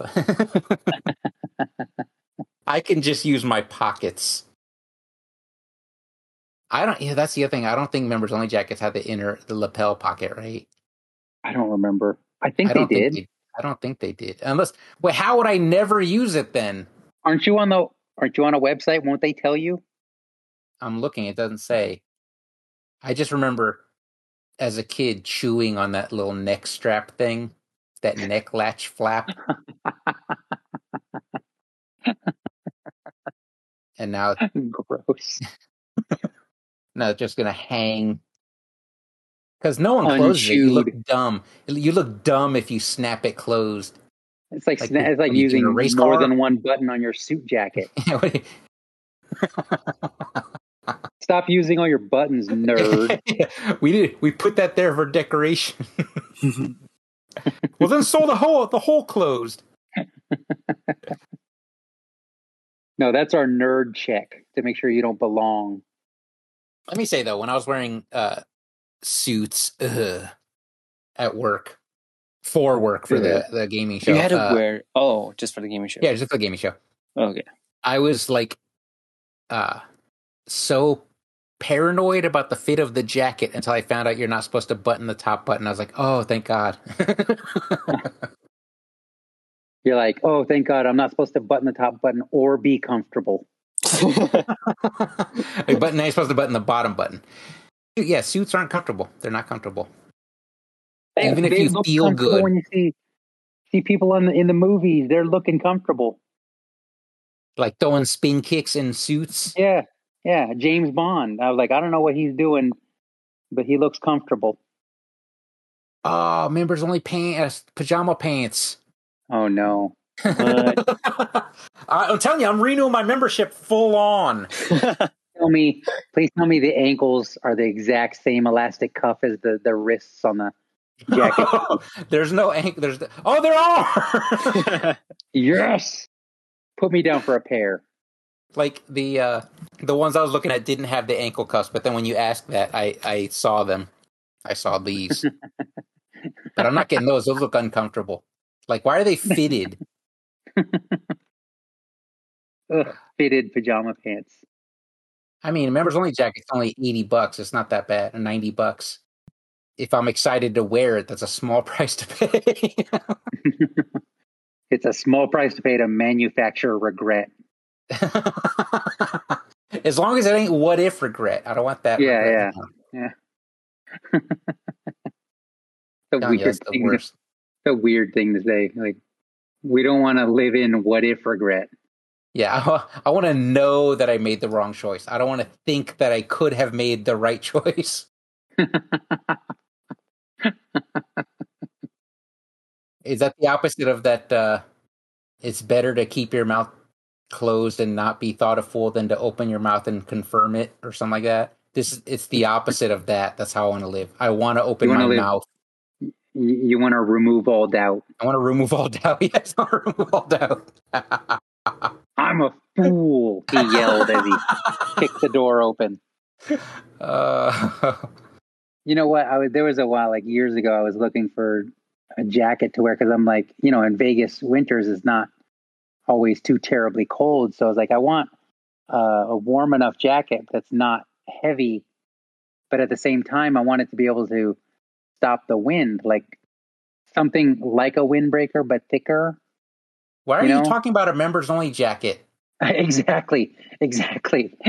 <laughs> I can just use my pockets. I don't yeah, that's the other thing. I don't think members only jackets have the inner the lapel pocket, right? I don't remember. I think I they did. think they, I don't think they did. Unless wait, how would I never use it then? Aren't you on the? Aren't you on a website? Won't they tell you? I'm looking, it doesn't say. I just remember as a kid chewing on that little neck strap thing, that neck latch flap. <laughs> and now, <laughs> Gross. <laughs> now it's just gonna hang. Because no one oh, closes it. You look dumb. You look dumb if you snap it closed. It's like, Like it's like when you do using race more car? than one button on your suit jacket. <laughs> Stop using all your buttons, nerd. we did. We put that there for decoration. well, then sew the hole. The hole closed. No, that's our nerd check to make sure you don't belong. Let me say though, when I was wearing uh, suits ugh, at work for work for the the gaming show, you had to uh, wear. Oh, just for the gaming show. yeah, just for the gaming show. Okay. I was like, uh, so paranoid about the fit of the jacket until I found out you're not supposed to button the top button. I was like, oh, thank God. <laughs> You're like, oh, thank God, I'm not supposed to button the top button or be comfortable. <laughs> A button now you're supposed to button the bottom button. Yeah, suits aren't comfortable. They're not comfortable. Even if you feel good. when you see see people in the in the movies, they're looking comfortable. Like throwing spin kicks in suits. Yeah, yeah. James Bond. I was like, I don't know what he's doing, but he looks comfortable. Oh, members only pants, pajama pants. Oh no. But <laughs> I'm telling you, I'm renewing my membership full on. <laughs> tell me, please tell me the ankles are the exact same elastic cuff as the the wrists on the jacket. <laughs> there's no ankle. There's oh, there are. yes. Put me down for a pair. like the uh the ones I was looking at didn't have the ankle cuffs, but then when you asked that, I I saw them. I saw these, but I'm not getting those. Those look uncomfortable. Like, why are they fitted? <laughs> Ugh, fitted pajama pants. I mean, a members only jacket's only eighty bucks. It's not that bad. Ninety bucks. If I'm excited to wear it, that's a small <laughs> price to pay. <laughs> It's a small price to pay to manufacture regret. as long as it ain't what if regret. I don't want that. Yeah. The Telling you, weird, that's the thing, worst. The weird thing to say. Like, we don't want to live in what if regret. Yeah, I, I want to know that I made the wrong choice. I don't want to think that I could have made the right choice. <laughs> Is that the opposite of that? Uh, it's better to keep your mouth closed and not be thought a fool than to open your mouth and confirm it, or something like that. This is it's the opposite of that. That's how I want to live. I want to open my live- mouth. You, want to remove all doubt. I want <laughs> to remove all doubt. Yes, I want to remove all doubt. I'm a fool, he yelled as he kicked the door open. uh, <laughs> You know what? I was there was a while like years ago. I was looking for a jacket to wear because I'm like, you know, in Vegas, winters is not always too terribly cold. So I was like, I want uh, a warm enough jacket that's not heavy, but at the same time, I want it to be able to stop the wind, like something like a windbreaker but thicker. why are You you, talking about a members only jacket? <laughs> exactly, exactly. <laughs>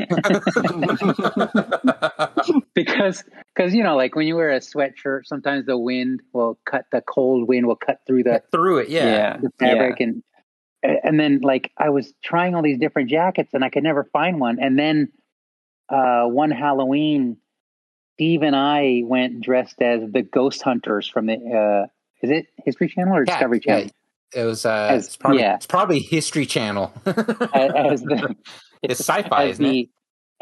because because you know like when you wear a sweatshirt sometimes the wind will cut the cold wind will cut through the, Through it, yeah. yeah. the fabric and and then like i was trying all these different jackets and i could never find one and then uh one halloween steve and i went dressed as the ghost hunters from the uh is it history channel or Yeah, discovery yeah. channel It was uh, As- it's probably yeah. it's probably History Channel. <laughs> as, as the it's sci-fi, as isn't it? the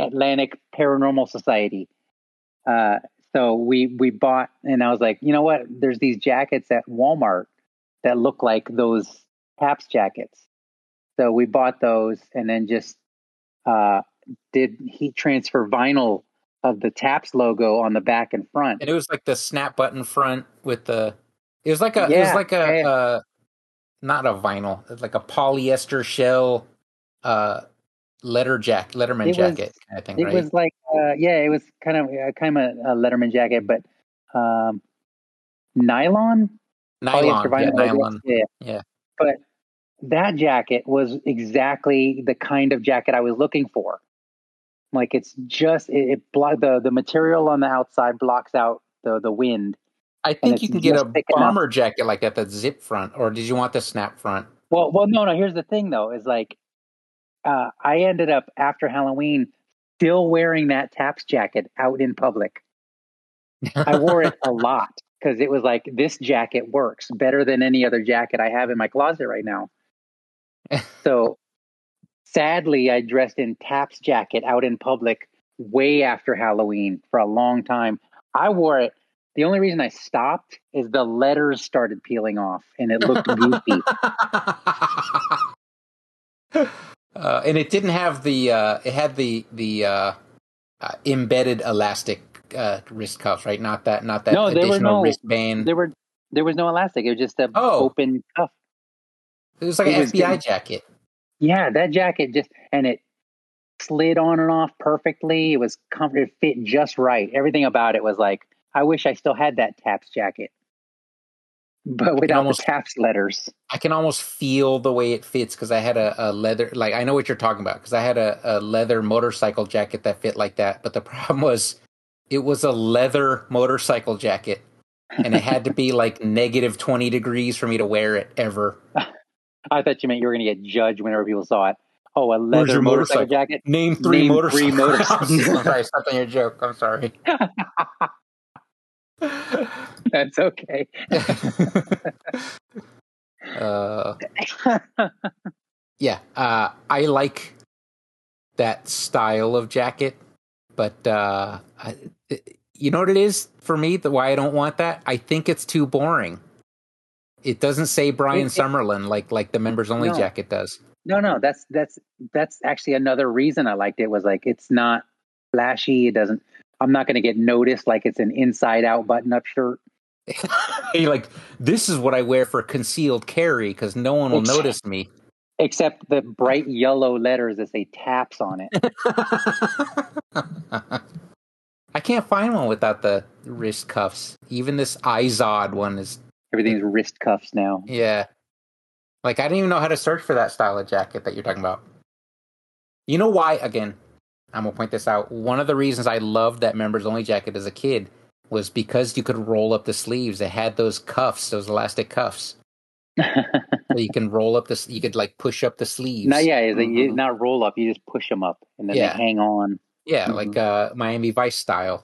Atlantic Paranormal Society. Uh, so we we bought, and I was like, you know what? There's these jackets at Walmart that look like those Taps jackets. So we bought those, and then just uh, did heat transfer vinyl of the Taps logo on the back and front. And it was like the snap button front with the. It was like a. it was like a. yeah. Uh, not a vinyl. Like a polyester shell, uh, letter jack, Letterman was- jacket kind of thing, It right? was like, uh, yeah, it was kind of uh, kind of a, a Letterman jacket, but um, nylon. nylon, polyester yeah, vinyl, nylon. Yeah. Yeah. But that jacket was exactly the kind of jacket I was looking for. Like it's just it, it blo- the the material on the outside blocks out the the wind. I think you can get a bomber jacket like that, the zip front, or did you want the snap front? Well, well, no, no. Here's the thing, though, is like uh, I ended up after Halloween still wearing that Taps jacket out in public. I wore it a <laughs> lot because it was like this jacket works better than any other jacket I have in my closet right now. <laughs> so sadly, I dressed in Taps jacket out in public way after Halloween for a long time. I wore it. The only reason I stopped is the letters started peeling off and it looked goofy. <laughs> uh, and it didn't have the. Uh, it had the the uh, uh, embedded elastic uh, wrist cuffs, right? Not that. Not that No, there were additional no- wristband. There were there was no elastic. It was just a Oh. open cuff. it was like it an was FBI getting- jacket. Yeah, that jacket just and it slid on and off perfectly. It was comfortable. It fit just right. Everything about it was like, I wish I still had that Taps jacket. but without almost- the taps letters. I can almost feel the way it fits because I had a, a leather like I know what you're talking about because I had a, a leather motorcycle jacket that fit like that. But the <laughs> problem was it was a leather motorcycle jacket and it had to be like negative twenty degrees for me to wear it ever. <laughs> I thought you meant you were going to get judged whenever people saw it. Oh, a leather your motorcycle, motorcycle? jacket. Name three Name motorcycles. three motorcycles. <laughs> I'm sorry, stepped on your joke. I'm sorry. <laughs> That's okay. <laughs> uh, yeah, uh, I like that style of jacket, but uh, I, you know what it is for me? The why I don't want that? I think it's too boring. It doesn't say Brian It- it- Summerlin like like the members only No. jacket does. no, no, that's that's that's actually another reason I liked it was like it's not flashy. It doesn't. I'm not going to get noticed like it's an inside out button up shirt. Hey, <laughs> <laughs> like this is what I wear for concealed carry because no one will Ex- notice me. Except the bright yellow letters that say taps on it. <laughs> I can't find one without the wrist cuffs. Even this Izod one is Everything's wrist cuffs now. Yeah. Like I didn't even know how to search for that style of jacket that you're talking about. You know why? Again, I'm gonna point this out. One of the reasons I loved that members only jacket as a kid was because you could roll up the sleeves. It had those cuffs, those elastic cuffs. <laughs> So you can roll up this. You could like push up the sleeves. Not yeah, is it, you, not roll up. You just push them up and then Yeah. they hang on. Yeah, Mhm. like uh, Miami Vice style.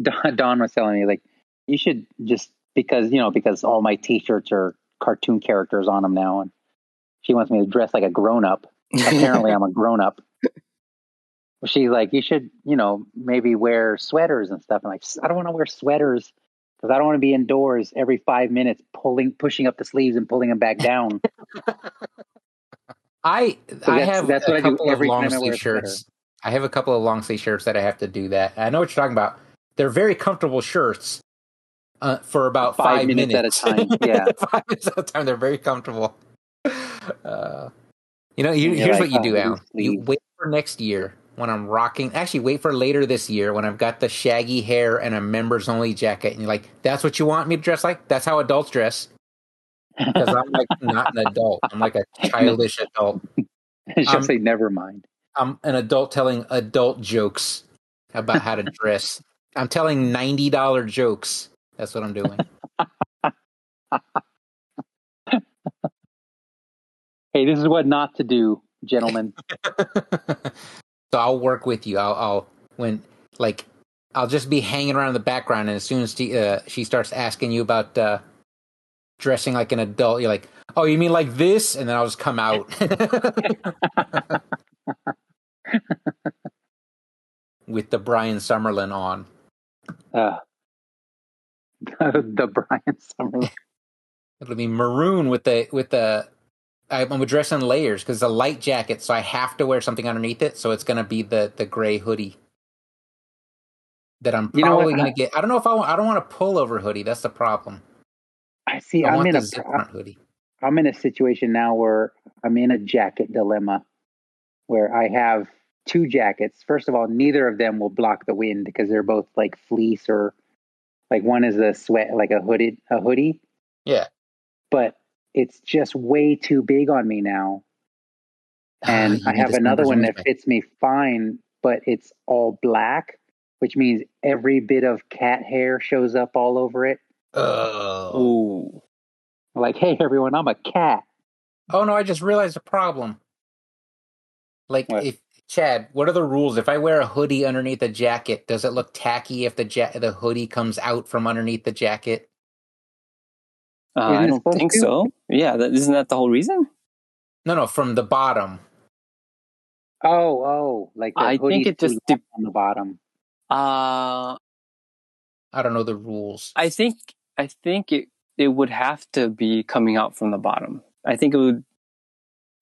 Dawn, Dawn was telling me like you should just because you know because all my T-shirts are cartoon characters on them now, and she wants me to dress like a grown up. Apparently, I'm a grown up. <laughs> She's like, you should, you know, maybe wear sweaters and stuff. I'm like, I don't want to wear sweaters because I don't want to be indoors every five minutes, pulling, pushing up the sleeves and pulling them back <laughs> down. I I have that's a what I do couple of every long time I wear sleeve shirts. I have a couple of long sleeve shirts that I have to do that. I know what you're talking about. They're very comfortable shirts uh, for about Five five, minutes at a time, <laughs> yeah. five minutes at a time. They're very comfortable. Uh, you know, you're here's like, what you do, "Oh, Al. You wait for next year when I'm rocking. Actually, wait for later this year when I've got the shaggy hair and a members only jacket, and you're like, "That's what you want me to dress like? That's how adults dress." Because I'm like not an adult. I'm like a <laughs> childish adult. She'll say, never mind. I'm an adult telling adult jokes about how to dress. I'm telling ninety dollar jokes. That's what I'm doing. <laughs> Hey, this is what not to do, gentlemen. <laughs> so I'll work with you. I'll, I'll when like I'll just be hanging around in the background, and as soon as she, uh, she starts asking you about uh, dressing like an adult, you're like, "Oh, you mean like this?" And then I'll just come out. <laughs> With the Brian Summerlin on. Uh, <laughs> the Brian Summerlin. It'll be maroon with the with the. I'm gonna dress in layers because it's a light jacket, so I have to wear something underneath it. So it's gonna be the the gray hoodie that I'm You know what? probably gonna get. I don't know if I want. I don't want a pullover hoodie. That's the problem. I see. I I'm want in a hoodie. I'm in a situation now where I'm in a jacket dilemma, where I have two jackets. First of all, neither of them will block the wind because they're both like fleece or like one is a sweat like a hooded a hoodie, Yeah, but it's just way too big on me now. <sighs> And I have another one that fits me fine, but it's all black, which means every bit of cat hair shows up all over it. Oh. Ooh. Like, hey everyone, I'm a cat. Oh no! I just realized a problem. Like What? if Chad, what are the rules? If I wear a hoodie underneath a jacket, does it look tacky if the ja- the hoodie comes out from underneath the jacket? Uh, I don't think to? so. Yeah, that, isn't that the whole reason? No, no, from the bottom. Oh, oh, like the I think it just too de- on the bottom. uh, I don't know the rules. I think I think it it would have to be coming out from the bottom. I think it would.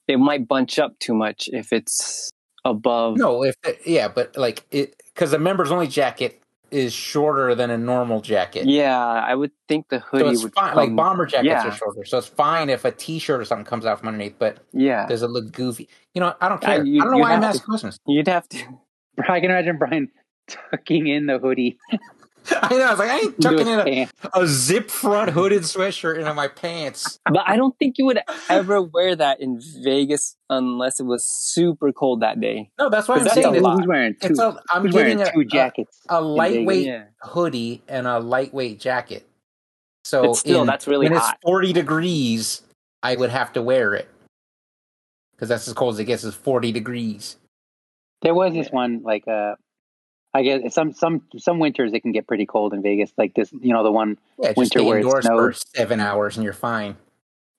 It might bunch up too much if it's above. No, if yeah, but like it because a members only jacket is shorter than a normal jacket. Yeah, I would think the so hoodie it's would fine. come. Like bomber jackets yeah. are shorter, so it's fine if a t-shirt or something comes out from underneath. But yeah, does it look goofy? You know, I don't Uh, care. you- I don't know why I'm have asking questions. you'd have to. <laughs> I can imagine Brian <laughs> tucking in the hoodie <laughs> <laughs> I know. I was like, I ain't tucking in a, a zip front hooded sweatshirt into my pants. But I don't think you would ever wear that in Vegas unless it was super cold that day. No, that's why I'm That's saying a lot. Wearing two? it's a, I'm wearing getting a, two jackets? a in Vegas? lightweight Yeah. hoodie and a lightweight jacket. So But still, in- that's really when hot. it's 40 degrees, I would have to wear it because that's as cold as it gets. Is 40 degrees. There was this one like uh I guess some some some winters it can get pretty cold in Vegas. Like this, you know, the one. Yeah, just Winter stay where it indoors for snowed. seven hours and you're fine.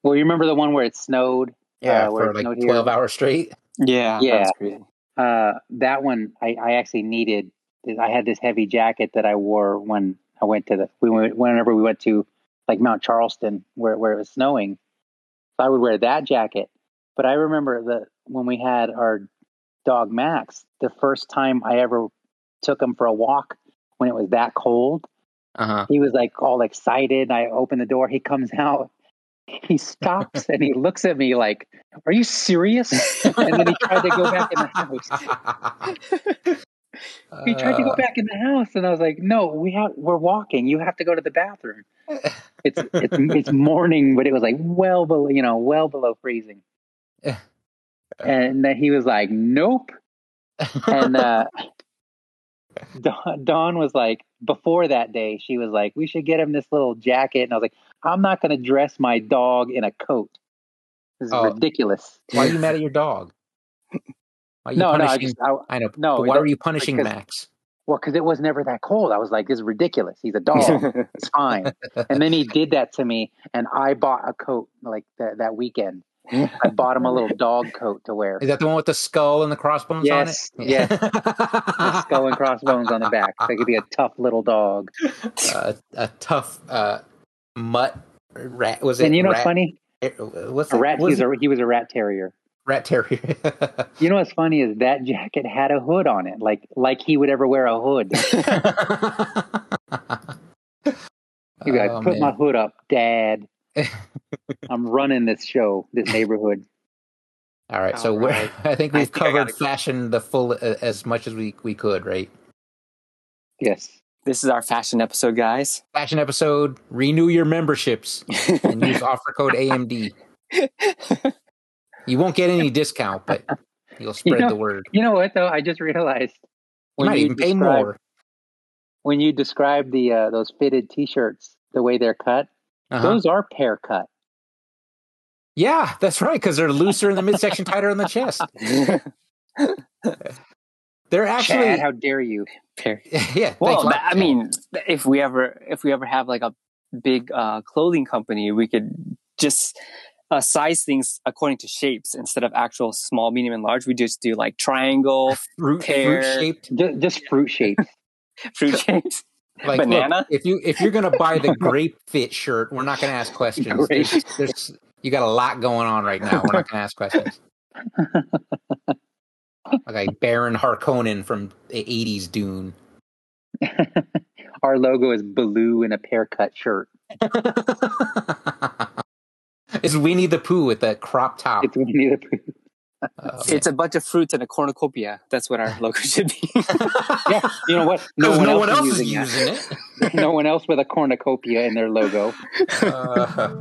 Well, you remember the one where it snowed? Yeah, Uh, where for it like snowed here. 12 hours straight. Yeah, Yeah. that's. Uh, that one I, I actually needed. I had this heavy jacket that I wore when I went to the we went whenever we went to like Mount Charleston where where it was snowing. So I would wear that jacket. But I remember that when we had our dog Max, the first time I ever took him for a walk when it was that cold. Uh huh. he was like all excited. I open the door. He comes out. He stops and he looks at me like, "Are you serious?" And then he tried to go back in the house. He tried to go Uh, back in the house, and I was like, "No, we have. We're walking. You have to go to the bathroom." It's it's it's morning, but it was like well below, you know, well below freezing. And then he was like, "Nope." And uh, <laughs> Dawn, Dawn was like, before that day, she was like, "We should get him this little jacket." And I was like, "I'm not going to dress my dog in a coat. This is Oh. ridiculous." <laughs> Why are you mad at your dog? Why are you No, no, I just I, I know. no, why don't- you punishing because- Max? well, because it was never that cold. I was like, "This is ridiculous. He's a dog. it's fine." And then he did that to me, and I bought a coat like that that weekend. I bought him a little dog coat to wear. Is that the one with the skull and the crossbones Yes, on it? yes. <laughs> Skull and crossbones on the back. He could be a tough little dog. uh, a tough uh, mutt rat. Was it? And you know what's rat, funny? What's A it? rat. He Was was a, he was a rat terrier. rat terrier. <laughs> You know what's funny is that jacket had a hood on it, like like he would ever wear a hood. <laughs> Be like, Oh, "Put my hood up, Dad. <laughs> I'm running this show, this neighborhood." All right, so All we're, right. <laughs> I think we've think I covered gotta go. fashion the full uh, as much as we we could, right? Yes. this is our fashion episode, guys. Fashion episode. Renew your memberships <laughs> and use offer code AMD. You won't get any discount, but you'll spread know- the word. You know what though? I just realized You might even pay more. when you describe the uh, those fitted T-shirts, the way they're cut. Uh-huh. Those are pear cut. Yeah, that's right, because they're looser in the midsection, <laughs> tighter on the chest. They're actually, Chad, how dare you? <laughs> Yeah. Well, I mean, if we ever if we ever have like a big uh, clothing company, we could just uh, size things according to shapes instead of actual small, medium, and large. We just do like triangle, fruit, pear. fruit shaped. Just, just fruit shapes. <laughs> fruit shapes. Like, look, Banana? if you if you're gonna buy the grape fit shirt, we're not gonna ask questions. There's, there's you got a lot going on right now. We're not gonna ask questions. Okay, Baron Harkonnen from the '80s Dune. <laughs> Our logo is blue in a pear cut shirt. <laughs> it's Winnie the Pooh with that crop top. It's Winnie the Pooh. Oh, It's a bunch of fruits and a cornucopia. That's what our logo should be. <laughs> Yeah, you know what? because no one else is is using using it. no one else with a cornucopia in their logo. Uh,